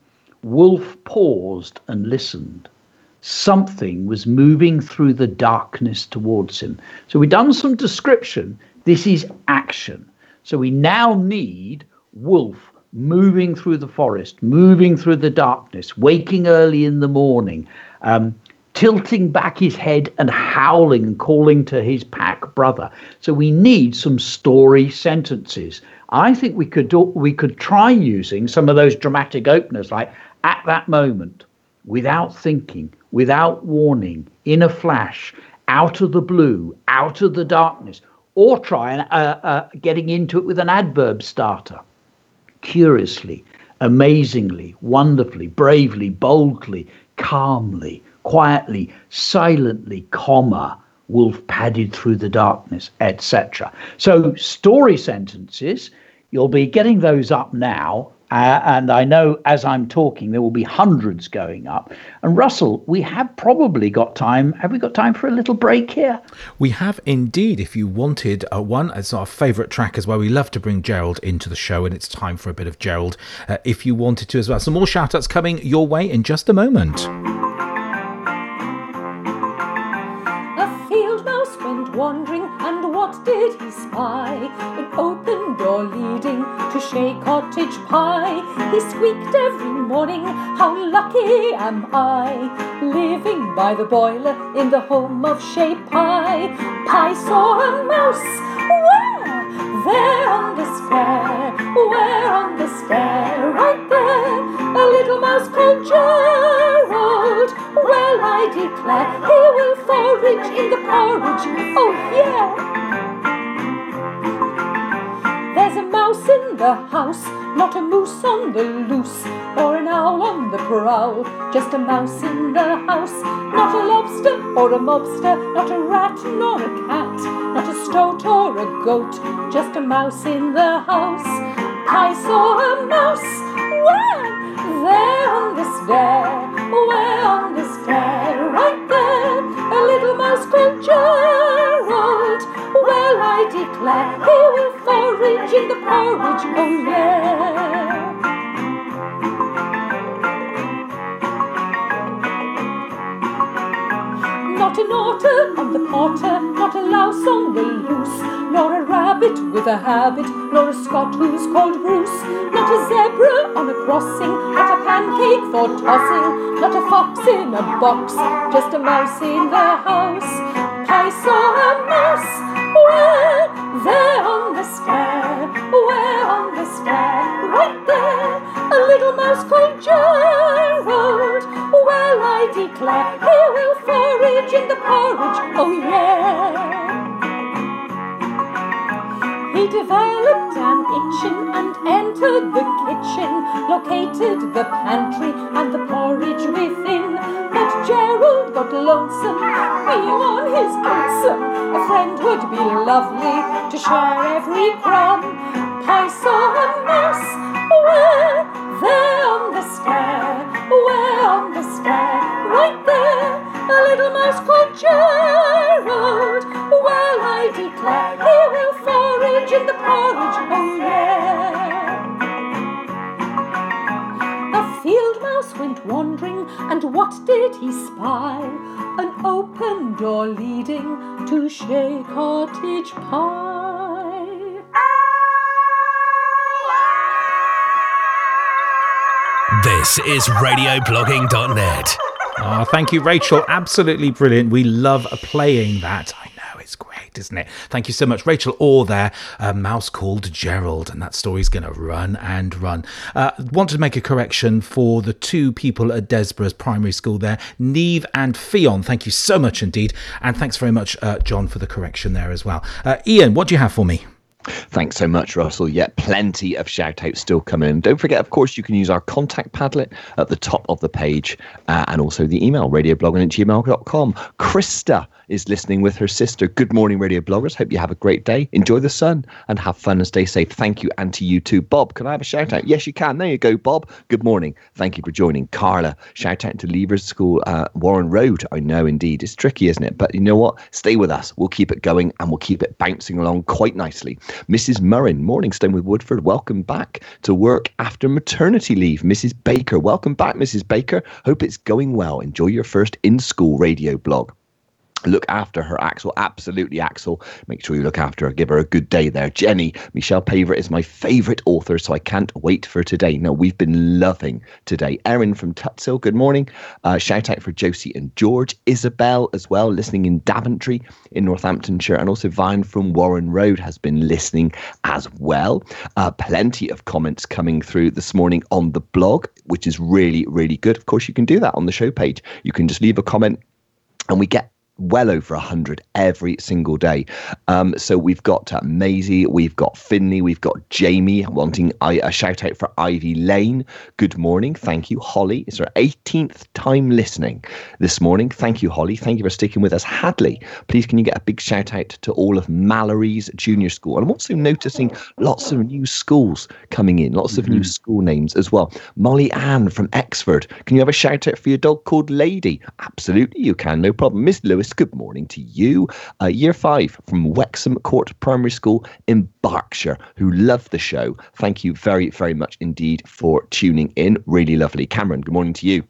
Wolf paused and listened. Something was moving through the darkness towards him. So we've done some description. This is action. So we now need Wolf moving through the forest, moving through the darkness, waking early in the morning, um, tilting back his head and howling and calling to his pack brother. So we need some story sentences. I think we could do, we could try using some of those dramatic openers like at that moment, without thinking, without warning, in a flash, out of the blue, out of the darkness, or try and uh, uh, getting into it with an adverb starter. Curiously, amazingly, wonderfully, bravely, boldly, calmly, quietly, silently, comma, wolf padded through the darkness, etc. So, story sentences, you'll be getting those up now. Uh, and I know as I'm talking, there will be hundreds going up. And Russell, we have probably got time. Have we got time for a little break here? We have indeed. If you wanted uh, one, it's our favourite track as well. We love to bring Gerald into the show, and it's time for a bit of Gerald uh, if you wanted to as well. Some more shout outs coming your way in just a moment. Went wandering, and what did he spy? An open door leading to Shea Cottage Pie. He squeaked every morning, How lucky am I, living by the boiler in the home of Shea Pie. Pie saw a mouse. Where? There on the stair. Where on the stair? Right there. A little mouse called Gerald. I declare he will forage in the porridge. Oh, yeah. There's a mouse in the house, not a moose on the loose, or an owl on the prowl. Just a mouse in the house, not a lobster or a mobster, not a rat nor a cat, not a stoat or a goat. Just a mouse in the house. I saw a mouse. Where? There on the stair. Where on the stair? Right there. A little mouse called Gerald. Well, I declare he will forage in the porridge. Oh, yeah. An otter on the potter, not a louse on the loose, nor a rabbit with a habit, nor a Scot who's called Bruce, not a zebra on a crossing, not a pancake for tossing, not a fox in a box, just a mouse in the house. I saw a mouse, where? There on the stair, where on the stair? Right there, a little mouse called Gerald. Well, I declare he will forage in the porridge. Oh, yeah. He developed an itchin and entered the kitchen, located the pantry and the porridge within. But Gerald got lonesome, being on his lonesome. A friend would be lovely to share every crumb. Pie saw a mouse, where? There on the stair, where on the stair? Right there, a little mouse called Gerald. Well, I declare, he will forage in the porridge, oh yeah. A field mouse went wandering, and what did he spy? An open door leading to Shea Cottage Pie. This is radioblogging.net. Ah, thank you, Rachel. Absolutely brilliant. We love playing that. I know it's great, isn't it? Thank you so much, Rachel. Or there, a mouse called Gerald, and that story's going to run and run. Uh, wanted to make a correction for the two people at Desborough's primary school there, Neve and Fion. Thank you so much indeed, and thanks very much, uh, John, for the correction there as well. Uh, Ian, what do you have for me? Thanks so much, Russell. Yet plenty of shout outs still coming in. Don't forget, of course, you can use our contact Padlet at the top of the page uh, and also the email radioblogging at gmail.com. Krista is listening with her sister. Good morning, radio bloggers. Hope you have a great day. Enjoy the sun and have fun and stay safe. Thank you, and to you too. Bob, can I have a shout out? Yes, you can. There you go, Bob. Good morning. Thank you for joining. Carla, shout out to Levers School, uh, Warren Road. I know indeed. It's tricky, isn't it? But you know what? Stay with us. We'll keep it going and we'll keep it bouncing along quite nicely. Mrs. Murrin, Morningstone with Woodford, welcome back to work after maternity leave. Mrs. Baker, welcome back, Mrs. Baker. Hope it's going well. Enjoy your first in school radio blog look after her axel absolutely axel. Make sure you look after her. Give her a good day there. Jenny michelle paver is my favorite author so i can't wait for today. No we've been loving today. Erin from Tutshill good morning. Uh, shout out for josie and george. Isabel as well listening in daventry in northamptonshire. And also vine from warren road has been listening as well. Uh, plenty of comments coming through this morning on the blog which is really really good. Of course you can do that on the show page. You can just leave a comment and we get well over 100 every single day. Um, so we've got uh, Maisie, we've got Finley, we've got Jamie wanting I, a shout out for Ivy Lane. Good morning. Thank you. Holly is her 18th time listening this morning. Thank you, Holly. Thank you for sticking with us. Hadley, please can you get a big shout out to all of Mallory's Junior School? And I'm also noticing lots of new schools coming in, lots of Mm-hmm. new school names as well. Molly Ann from Exford. Can you have a shout out for your dog called Lady? Absolutely, you can. No problem. Miss Lewis, good morning to you. Uh, year five from Wexham Court Primary School in Berkshire, who love the show. Thank you very, very much indeed for tuning in. Really lovely. Cameron, good morning to you.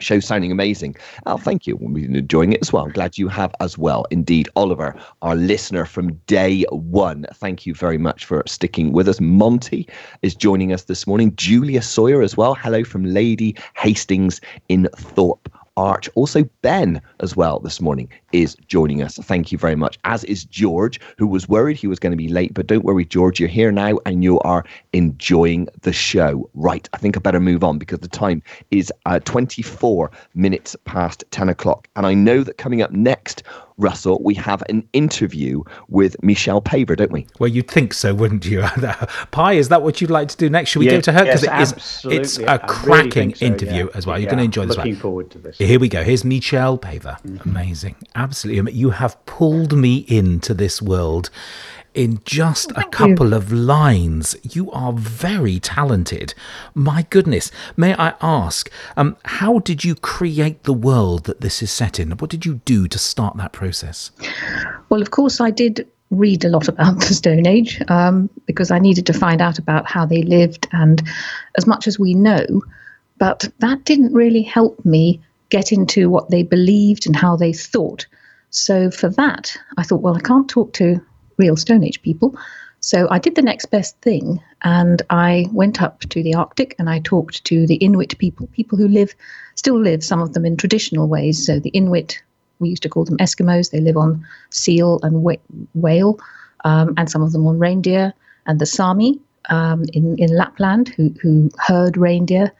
Show sounding amazing. Oh, thank you. We've been enjoying it as well. I'm glad you have as well. Indeed, Oliver, our listener from day one. Thank you very much for sticking with us. Monty is joining us this morning. Julia Sawyer as well. Hello from Lady Hastings in Thorpe. Arch. Also, Ben as well this morning is joining us. Thank you very much. As is George, who was worried he was going to be late, but don't worry, George, you're here now and you are enjoying the show. Right, I think I better move on because the time is uh, 24 minutes past 10 o'clock. And I know that coming up next, Russell, we have an interview with Michelle Paver, don't we? Well, you'd think so, wouldn't you? (laughs) Pie, is that what you'd like to do next? Should we Yeah, go to her? yes, it is, it's absolutely. a I really cracking think so, interview yeah. as well. You're Yeah, going to enjoy this looking one. forward to this. Here we go. Here's Michelle Paver. Mm-hmm. Amazing. Absolutely. You have pulled me into this world in just a couple of lines. You are very talented. My goodness. May I ask, um, how did you create the world that this is set in? What did you do to start that process? Well, of course, I did read a lot about the Stone Age um, because I needed to find out about how they lived and as much as we know. But that didn't really help me get into what they believed and how they thought. So for that, I thought, well, I can't talk to real Stone Age people. So I did the next best thing and I went up to the Arctic and I talked to the Inuit people, people who live, still live, some of them in traditional ways. So the Inuit, we used to call them Eskimos, they live on seal and whale, um, and some of them on reindeer, and the Sami um, in, in Lapland who, who herd reindeer,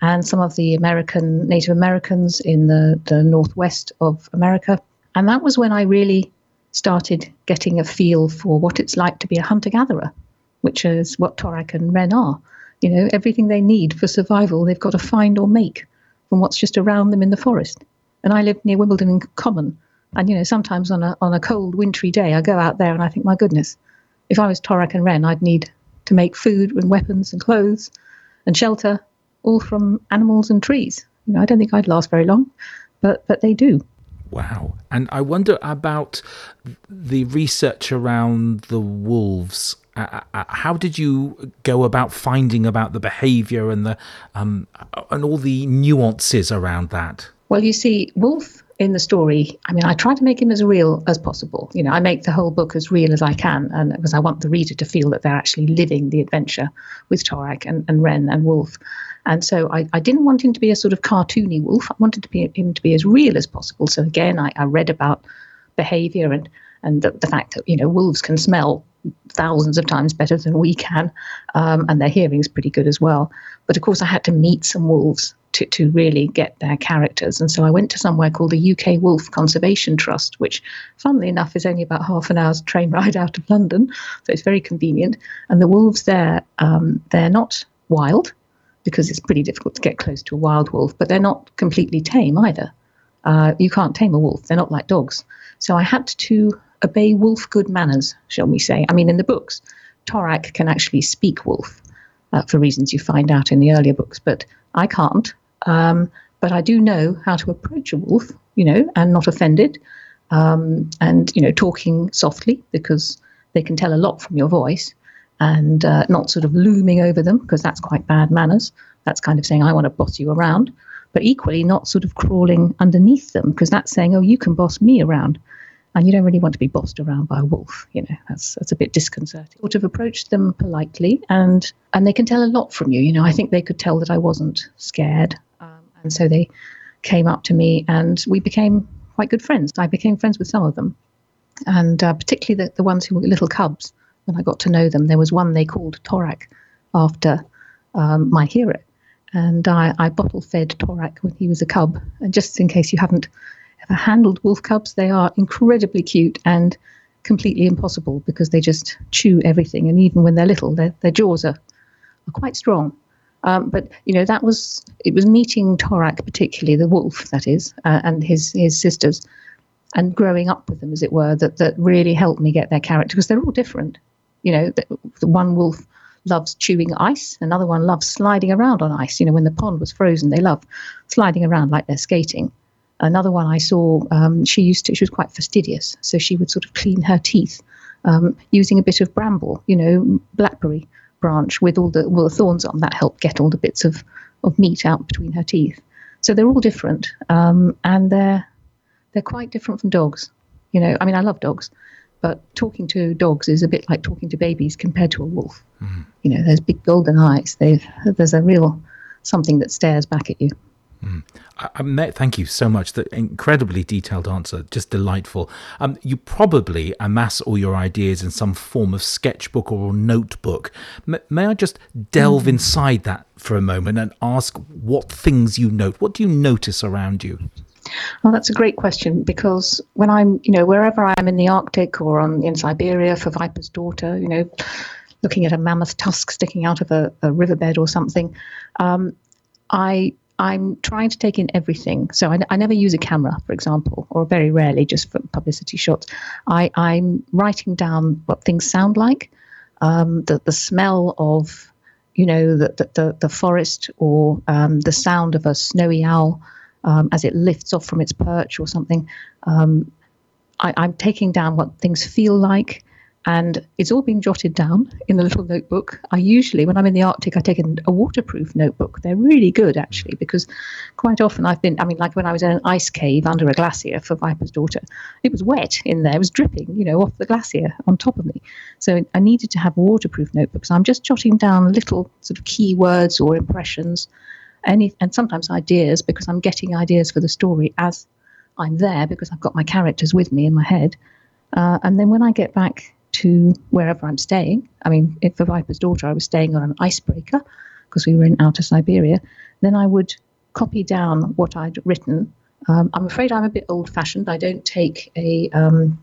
and some of the American Native Americans in the, the northwest of America. And that was when I really started getting a feel for what it's like to be a hunter gatherer, which is what Torak and Ren are. You know, everything they need for survival, they've got to find or make from what's just around them in the forest. and I live near Wimbledon Common. And you know, sometimes on a on a cold, wintry day, I go out there and I think, my goodness, if I was Torak and Ren, I'd need to make food and weapons and clothes and shelter, all from animals and trees. You know, I don't think I'd last very long, but but they do. Wow. And I wonder about the research around the wolves. Uh, uh, how did you go about finding about the behavior and the um, and all the nuances around that? Well, you see, Wolf in the story, I mean, I try to make him as real as possible. You know, I make the whole book as real as I can, and because I want the reader to feel that they're actually living the adventure with Torak and, and Ren and Wolf. And so I, I didn't want him to be a sort of cartoony wolf. I wanted to be, him to be as real as possible. So again, I, I read about behavior and and the, the, fact that you know wolves can smell thousands of times better than we can, um, and their hearing is pretty good as well. But of course, I had to meet some wolves to, to really get their characters. And so I went to somewhere called the UK Wolf Conservation Trust, which, funnily enough, is only about half an hour's train ride out of London. So it's very convenient. And the wolves there, um, they're not wild because it's pretty difficult to get close to a wild wolf, but they're not completely tame either. Uh, you can't tame a wolf, they're not like dogs. So I had to obey wolf good manners, shall we say. I mean, in the books, Torak can actually speak wolf uh, for reasons you find out in the earlier books, but I can't. Um, but I do know how to approach a wolf, you know, and not offend it, um, and you know, talking softly because they can tell a lot from your voice, and uh, not sort of looming over them because that's quite bad manners. That's kind of saying I want to boss you around, but equally not sort of crawling underneath them because that's saying, oh, you can boss me around and you don't really want to be bossed around by a wolf. You know, that's that's a bit disconcerting. Sort of approach them politely, and and they can tell a lot from you. You know, I think they could tell that I wasn't scared, um, and so they came up to me, and we became quite good friends. I became friends with some of them, and uh, particularly the, the ones who were little cubs. When I got to know them, there was one they called Torak, after um, my hero, and I, I bottle fed Torak when he was a cub. And just in case you haven't ever handled wolf cubs, they are incredibly cute and completely impossible because they just chew everything. And even when they're little, their, their jaws are, are quite strong. Um, but you know that was it was meeting Torak particularly the wolf that is uh, and his his sisters and growing up with them as it were that that really helped me get their character because they're all different you know the, the one wolf loves chewing ice another one loves sliding around on ice you know when the pond was frozen they love sliding around like they're skating Another one I saw, um, she used to, she was quite fastidious, so she would sort of clean her teeth um, using a bit of bramble, you know, blackberry branch with all the, all the thorns on. That helped get all the bits of, of meat out between her teeth. So they're all different, um, and they're they're quite different from dogs. You know, I mean, I love dogs, but talking to dogs is a bit like talking to babies compared to a wolf. Mm. You know, there's big golden eyes. They've there's a real something that stares back at you. Mm. I, I met, thank you so much. The incredibly detailed answer, just delightful. Um, you probably amass all your ideas in some form of sketchbook or notebook. M- may I just delve mm. inside that for a moment and ask what things you note? What do you notice around you? Well, that's a great question because when I'm, you know, wherever I am in the Arctic or on in Siberia for Viper's daughter, you know, looking at a mammoth tusk sticking out of a, a riverbed or something, um, I I'm trying to take in everything. So I, I, never use a camera, for example, or very rarely just for publicity shots. I, I'm writing down what things sound like, um, the, the smell of, you know, the, the, the, the forest or um, the sound of a snowy owl um, as it lifts off from its perch or something. Um, I, I'm taking down what things feel like and it's all been jotted down in a little notebook. I usually, when I'm in the Arctic, I take a, a, waterproof notebook. They're really good, actually, because quite often I've been, I mean, like when I was in an ice cave under a glacier for Viper's daughter, it was wet in there, it was dripping, you know, off the glacier on top of me. So I needed to have a waterproof notebook. So I'm just jotting down little sort of keywords or impressions, any, and sometimes ideas, because I'm getting ideas for the story as I'm there, because I've got my characters with me in my head. Uh, and then when I get back to wherever I'm staying. I mean, if for Viper's daughter, I was staying on an icebreaker because we were in outer Siberia, then I would copy down what I'd written. Um, I'm afraid I'm a bit old fashioned. I don't take a, um,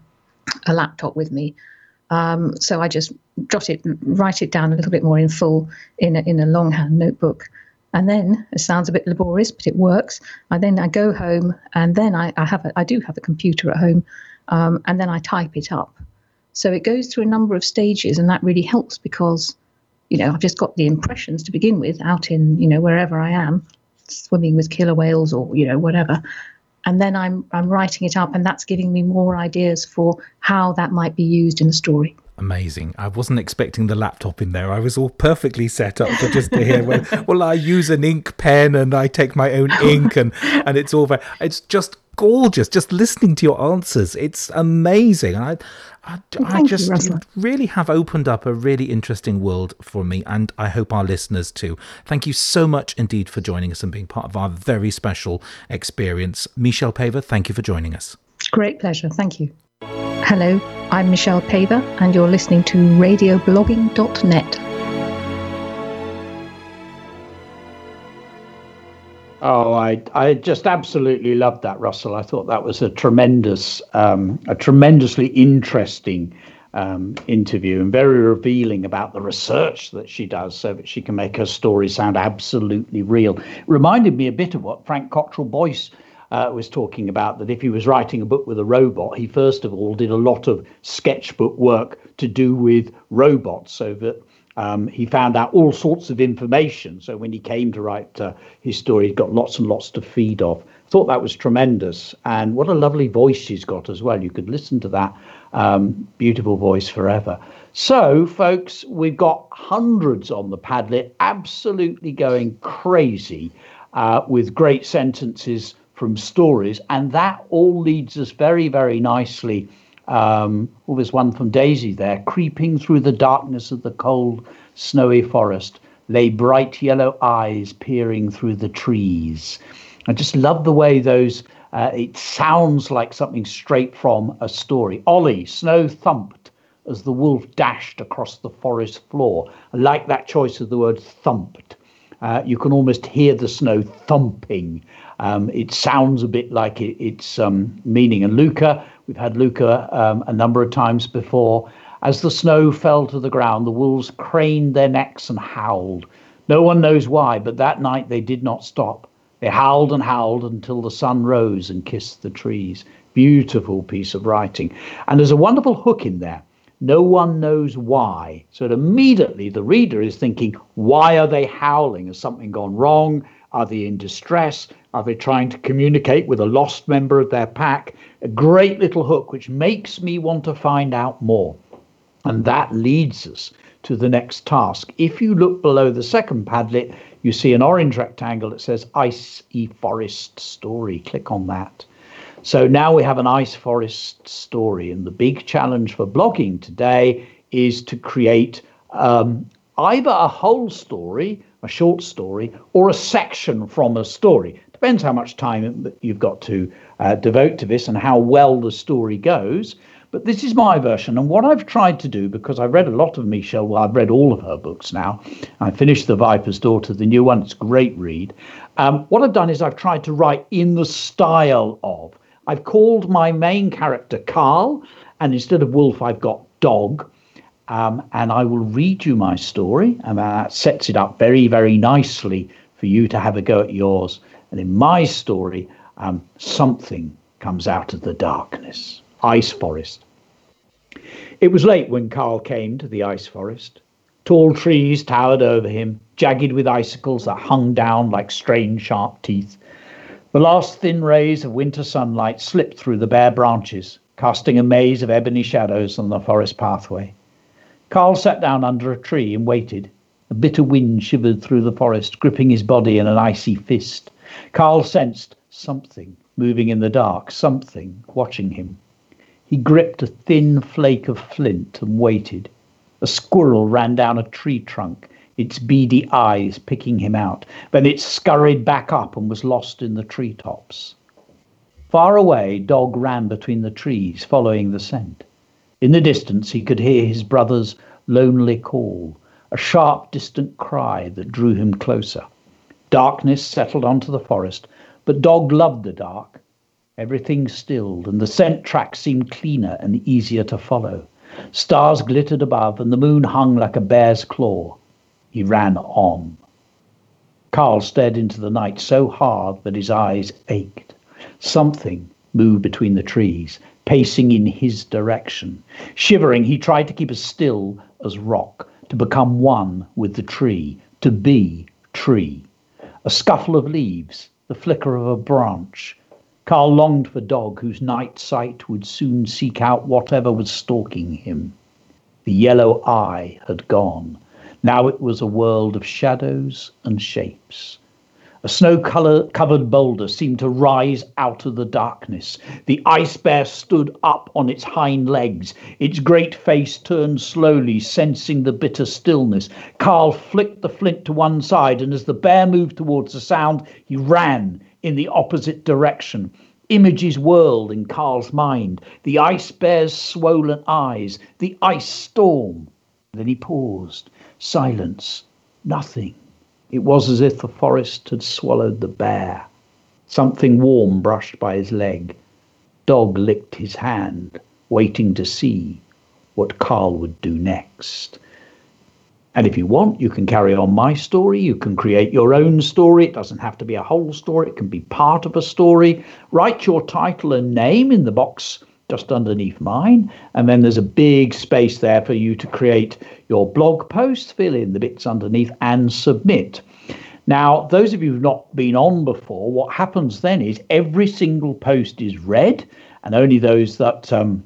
a laptop with me. Um, so I just jot it, write it down a little bit more in full in a, in a longhand notebook. And then it sounds a bit laborious, but it works. And then I go home, and then I, I have a, I do have a computer at home, um, and then I type it up. So it goes through a number of stages, and that really helps because, you know, I've just got the impressions to begin with out in you know wherever I am, swimming with killer whales or you know whatever, and then I'm I'm writing it up, and that's giving me more ideas for how that might be used in the story amazing. I wasn't expecting the laptop in there. I was all perfectly set up for just to hear. Well, (laughs) well, I use an ink pen and I take my own (laughs) ink, and and it's all very. It's just gorgeous. Just listening to your answers, it's amazing. I, I, I just you, really have opened up a really interesting world for me, and I hope our listeners too. Thank you so much indeed for joining us and being part of our very special experience. Michelle Paver, thank you for joining us. Great pleasure. Thank you. Hello, I'm Michelle Paver, and you're listening to radioblogging.net. Oh, I I just absolutely loved that, Russell. I thought that was a tremendous, um, a tremendously interesting um, interview and very revealing about the research that she does, so that she can make her story sound absolutely real. Reminded me a bit of what Frank Cottrell Boyce uh, was talking about that if he was writing a book with a robot, he first of all did a lot of sketchbook work to do with robots so that um, he found out all sorts of information. So when he came to write uh, his story, he got lots and lots to feed off. Thought that was tremendous. And what a lovely voice she's got as well. You could listen to that um, beautiful voice forever. So, folks, we've got hundreds on the Padlet, absolutely going crazy uh, with great sentences from stories, and that all leads us very, very nicely. Um, well, there's one from Daisy there. Creeping through the darkness of the cold, snowy forest lay bright yellow eyes peering through the trees. I just love the way those. Uh, it sounds like something straight from a story. Ollie, snow thumped as the wolf dashed across the forest floor. I like that choice of the word thumped. Uh, you can almost hear the snow thumping um, it sounds a bit like it, its um, meaning. And Luca, we've had Luca um, a number of times before. As the snow fell to the ground, the wolves craned their necks and howled. No one knows why, but that night they did not stop. They howled and howled until the sun rose and kissed the trees. Beautiful piece of writing. And there's a wonderful hook in there. No one knows why. So immediately the reader is thinking, why are they howling? Has something gone wrong? Are they in distress? Are they trying to communicate with a lost member of their pack? A great little hook which makes me want to find out more. And that leads us to the next task. If you look below the second Padlet, you see an orange rectangle that says Ice E Forest Story. Click on that. So now we have an ice forest story. And the big challenge for blogging today is to create um, either a whole story a short story or a section from a story. Depends how much time you've got to uh, devote to this and how well the story goes. But this is my version. And what I've tried to do, because I've read a lot of Michelle, well, I've read all of her books now. I finished The Viper's Daughter, the new one. It's a great read. Um, what I've done is I've tried to write in the style of. I've called my main character Carl, and instead of wolf, I've got dog. Um, and I will read you my story, and that sets it up very, very nicely for you to have a go at yours. And in my story, um, something comes out of the darkness. Ice forest. It was late when Carl came to the ice forest. Tall trees towered over him, jagged with icicles that hung down like strange sharp teeth. The last thin rays of winter sunlight slipped through the bare branches, casting a maze of ebony shadows on the forest pathway. Carl sat down under a tree and waited. A bitter wind shivered through the forest, gripping his body in an icy fist. Carl sensed something moving in the dark, something watching him. He gripped a thin flake of flint and waited. A squirrel ran down a tree trunk, its beady eyes picking him out. Then it scurried back up and was lost in the tree tops. Far away, Dog ran between the trees, following the scent. In the distance, he could hear his brother's lonely call, a sharp, distant cry that drew him closer. Darkness settled onto the forest, but Dog loved the dark. Everything stilled, and the scent track seemed cleaner and easier to follow. Stars glittered above, and the moon hung like a bear's claw. He ran on. Carl stared into the night so hard that his eyes ached. Something moved between the trees, pacing in his direction. Shivering, he tried to keep as still as rock, to become one with the tree, to be tree. A scuffle of leaves, the flicker of a branch. Carl longed for dog whose night sight would soon seek out whatever was stalking him. The yellow eye had gone. Now it was a world of shadows and shapes. A snow covered boulder seemed to rise out of the darkness. The ice bear stood up on its hind legs, its great face turned slowly, sensing the bitter stillness. Carl flicked the flint to one side, and as the bear moved towards the sound, he ran in the opposite direction. Images whirled in Carl's mind the ice bear's swollen eyes, the ice storm. Then he paused. Silence. Nothing. It was as if the forest had swallowed the bear. Something warm brushed by his leg. Dog licked his hand, waiting to see what Carl would do next. And if you want, you can carry on my story. You can create your own story. It doesn't have to be a whole story, it can be part of a story. Write your title and name in the box just underneath mine. And then there's a big space there for you to create your blog post, fill in the bits underneath, and submit. Now, those of you who've not been on before, what happens then is every single post is read, and only those that um,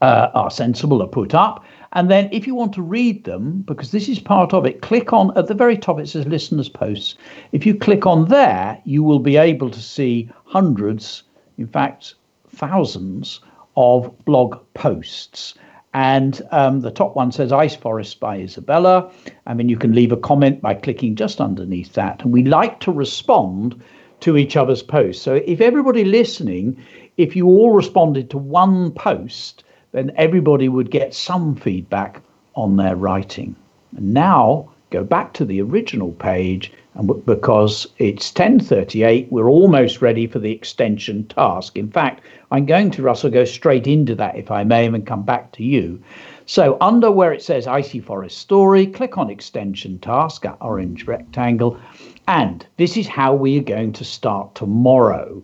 uh, are sensible are put up. And then, if you want to read them, because this is part of it, click on at the very top, it says listeners' posts. If you click on there, you will be able to see hundreds, in fact, thousands of blog posts. And um, the top one says Ice Forest by Isabella. I mean, you can leave a comment by clicking just underneath that. And we like to respond to each other's posts. So if everybody listening, if you all responded to one post, then everybody would get some feedback on their writing. And now go back to the original page and because it's 10:38 we're almost ready for the extension task. In fact i'm going to russell go straight into that if i may and come back to you. So under where it says icy forest story click on extension task that orange rectangle. And this is how we are going to start tomorrow.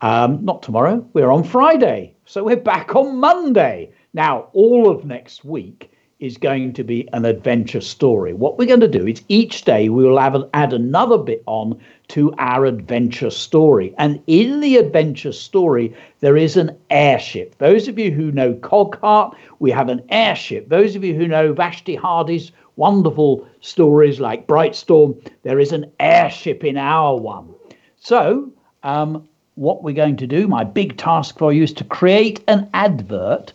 Um, not tomorrow we're on friday. So we're back on monday. Now all of next week is going to be an adventure story. What we're going to do is each day we will have, add another bit on to our adventure story. And in the adventure story, there is an airship. Those of you who know Cogheart, we have an airship. Those of you who know Vashti Hardy's wonderful stories like Brightstorm, there is an airship in our one. So, um, what we're going to do, my big task for you is to create an advert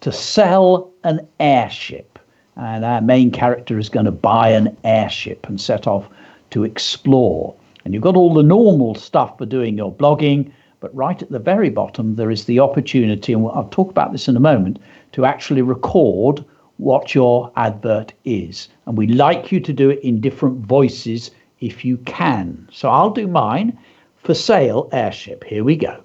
to sell an airship. And our main character is going to buy an airship and set off to explore. And you've got all the normal stuff for doing your blogging, but right at the very bottom, there is the opportunity, and I'll talk about this in a moment, to actually record what your advert is. And we like you to do it in different voices if you can. So I'll do mine for sale airship. Here we go.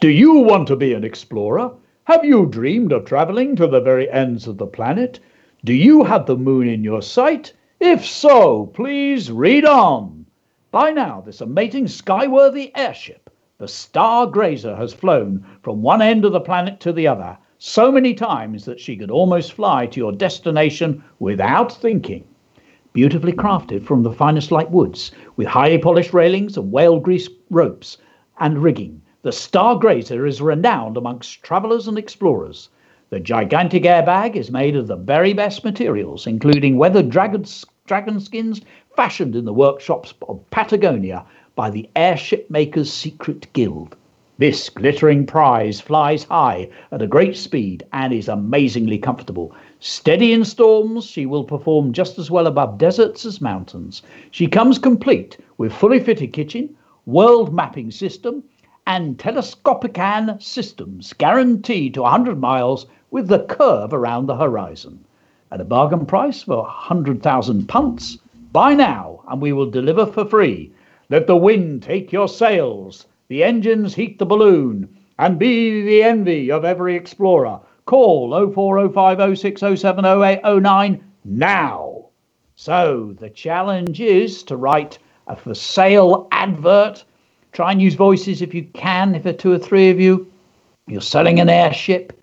Do you want to be an explorer? Have you dreamed of traveling to the very ends of the planet? Do you have the moon in your sight? If so, please read on. By now, this amazing skyworthy airship, the Star Grazer, has flown from one end of the planet to the other so many times that she could almost fly to your destination without thinking. Beautifully crafted from the finest light woods, with highly polished railings and whale grease ropes and rigging, the Star Grazer is renowned amongst travelers and explorers. The gigantic airbag is made of the very best materials, including weathered dragon, dragon skins fashioned in the workshops of Patagonia by the Airship Makers Secret Guild. This glittering prize flies high at a great speed and is amazingly comfortable. Steady in storms, she will perform just as well above deserts as mountains. She comes complete with fully fitted kitchen, world mapping system, and telescopican systems guaranteed to 100 miles with the curve around the horizon. At a bargain price for 100,000 punts, buy now and we will deliver for free. Let the wind take your sails, the engines heat the balloon, and be the envy of every explorer. Call 0405060700809 now. So the challenge is to write a for sale advert. Try and use voices if you can, if there are two or three of you. You're selling an airship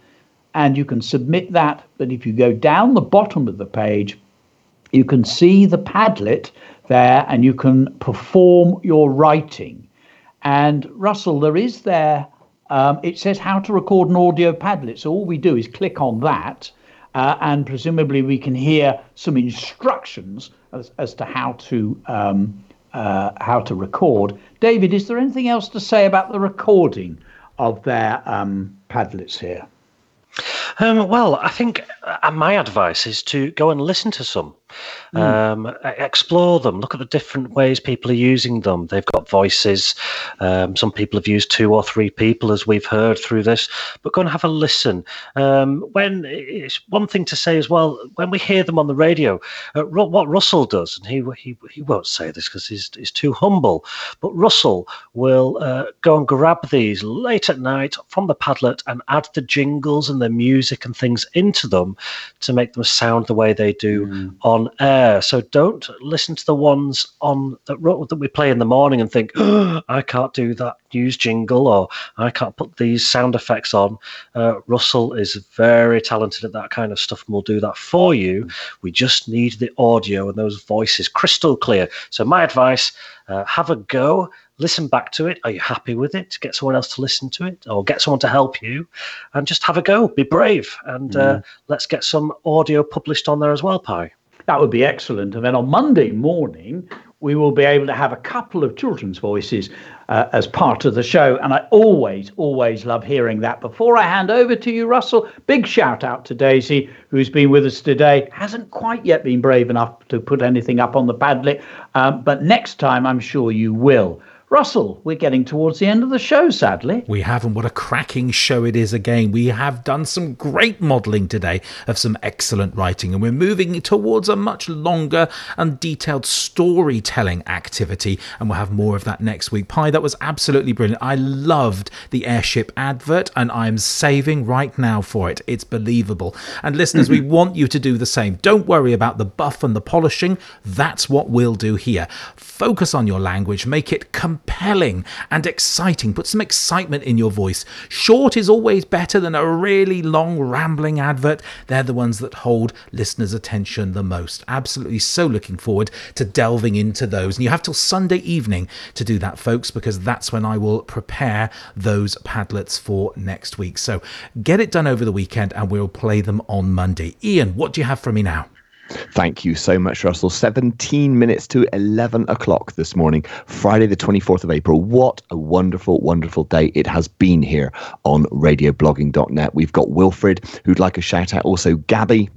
and you can submit that. But if you go down the bottom of the page, you can see the Padlet there and you can perform your writing. And Russell, there is there, um, it says how to record an audio Padlet. So all we do is click on that. Uh, and presumably we can hear some instructions as, as to how to um, uh, how to record. David, is there anything else to say about the recording of their um, Padlets here? Um, well, I think uh, my advice is to go and listen to some. Mm. Um, explore them. Look at the different ways people are using them. They've got voices. Um, some people have used two or three people, as we've heard through this. But go and have a listen. Um, when it's one thing to say as well, when we hear them on the radio, uh, what Russell does, and he he, he won't say this because he's, he's too humble, but Russell will uh, go and grab these late at night from the Padlet and add the jingles and the music and things into them to make them sound the way they do mm. on air. So don't listen to the ones on that, that we play in the morning and think, oh, (gasps) I can't do that news jingle or I can't put these sound effects on. Uh, Russell is very talented at that kind of stuff and will do that for you. We just need the audio and those voices crystal clear. So, my advice uh, have a go listen back to it. Are you happy with it? Get someone else to listen to it or get someone to help you and just have a go. Be brave and mm. uh, let's get some audio published on there as well, Pie. That would be excellent. And then on Monday morning, we will be able to have a couple of children's voices uh, as part of the show. And I always, always love hearing that. Before I hand over to you, Russell, big shout out to Daisy, who's been with us today. Hasn't quite yet been brave enough to put anything up on the Padlet, um, but next time I'm sure you will. Russell, we're getting towards the end of the show, sadly. We have, and what a cracking show it is again. We have done some great modelling today of some excellent writing, and we're moving towards a much longer and detailed storytelling activity, and we'll have more of that next week. Pie, that was absolutely brilliant. I loved the airship advert, and I'm saving right now for it. It's believable. And listeners, we (laughs) want you to do the same. Don't worry about the buff and the polishing, that's what we'll do here. Focus on your language, make it compelling compelling and exciting. Put some excitement in your voice. Short is always better than a really long, rambling advert. They're the ones that hold listeners' attention the most. Absolutely so looking forward to delving into those. And you have till Sunday evening to do that, folks, because that's when I will prepare those Padlets for next week. So get it done over the weekend and we'll play them on Monday. Ian, what do you have for me now? Thank you so much, Russell. 17 minutes to 11 o'clock this morning, Friday, the 24th of April. What a wonderful, wonderful day it has been here on radioblogging.net. We've got Wilfred, who'd like a shout out. Also, Gabby,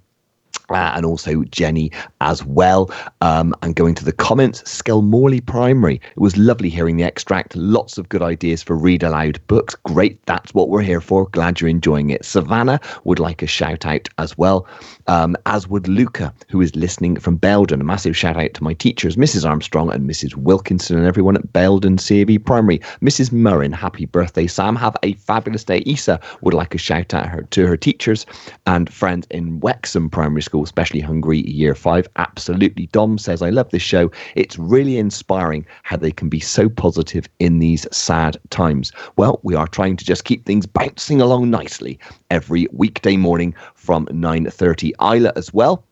and also Jenny as well. Um, and going to the comments, Skelmorlie Primary. It was lovely hearing the extract. Lots of good ideas for read aloud books. Great, that's what we're here for. Glad you're enjoying it. Savannah would like a shout out as well, um, as would Luca, who is listening from Belden. A massive shout out to my teachers, Mrs. Armstrong and Mrs. Wilkinson, and everyone at Belden CAB Primary. Mrs. Murrin, happy birthday, Sam. Have a fabulous day. Isa would like a shout out her, to her teachers and friends in Wexham Primary School school, especially Hungry Year 5. Absolutely. Dom says, I love this show. It's really inspiring how they can be so positive in these sad times. Well, we are trying to just keep things bouncing along nicely every weekday morning from 9.30. Isla as well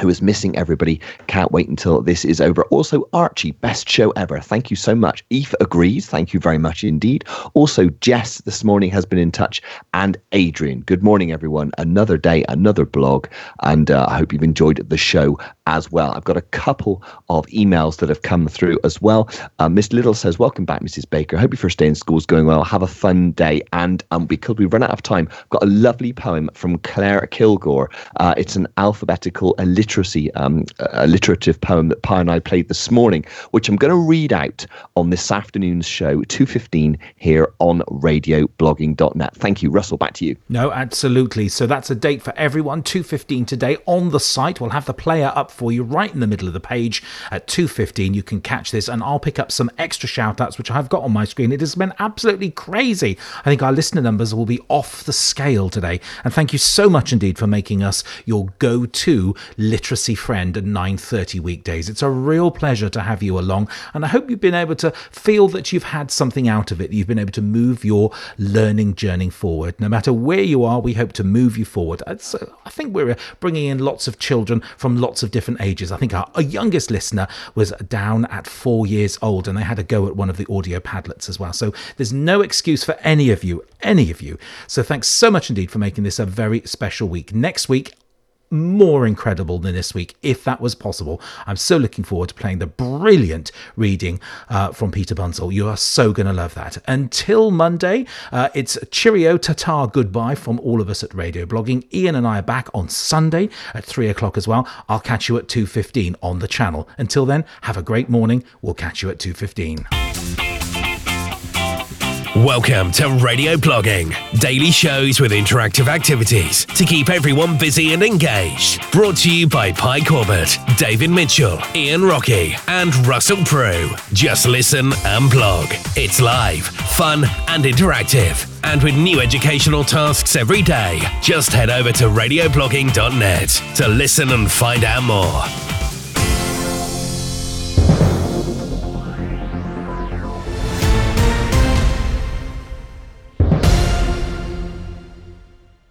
who is missing everybody. Can't wait until this is over. Also, Archie, best show ever. Thank you so much. Eve agrees. Thank you very much indeed. Also, Jess this morning has been in touch, and Adrian. Good morning, everyone. Another day, another blog, and uh, I hope you've enjoyed the show as well. I've got a couple of emails that have come through as well. Uh, Miss Little says, Welcome back, Mrs. Baker. Hope your first day in school is going well. Have a fun day. And um, because we've run out of time, I've got a lovely poem from Claire Kilgore. Uh, it's an alphabetical alliteracy, um, alliterative poem that Pie and I played this morning, which I'm going to read out on this afternoon's show, 2.15, here on radioblogging.net. Thank you. Russell, back to you. No, absolutely. So that's a date for everyone, 2.15 today on the site. We'll have the player up for you right in the middle of the page at 2.15. You can catch this and I'll pick up some extra shout outs, which I've got on my screen. It has been absolutely crazy. I think our listener numbers will be off the scale today. And thank you so much indeed for making us your go to literacy friend at 9:30 weekdays. It's a real pleasure to have you along, and I hope you've been able to feel that you've had something out of it. You've been able to move your learning journey forward. No matter where you are, we hope to move you forward. Uh, I think we're bringing in lots of children from lots of different ages. I think our, our youngest listener was down at four years old, and they had a go at one of the audio Padlets as well. So there's no excuse for any of you, any of you. So thanks so much indeed for making this a very special week. Next week, more incredible than this week, if that was possible. I'm so looking forward to playing the brilliant reading uh, from Peter Bunzl. You are so going to love that. Until Monday, uh, it's cheerio, tata, goodbye from all of us at Radio Blogging. Ian and I are back on Sunday at three o'clock as well. I'll catch you at 2.15 on the channel. Until then, have a great morning. We'll catch you at 2.15. Welcome to Radio Blogging, daily shows with interactive activities to keep everyone busy and engaged. Brought to you by Pie Corbett, David Mitchell, Ian Rocky, and Russell Prue. Just listen and blog. It's live, fun, and interactive. And with new educational tasks every day, just head over to radioblogging.net to listen and find out more.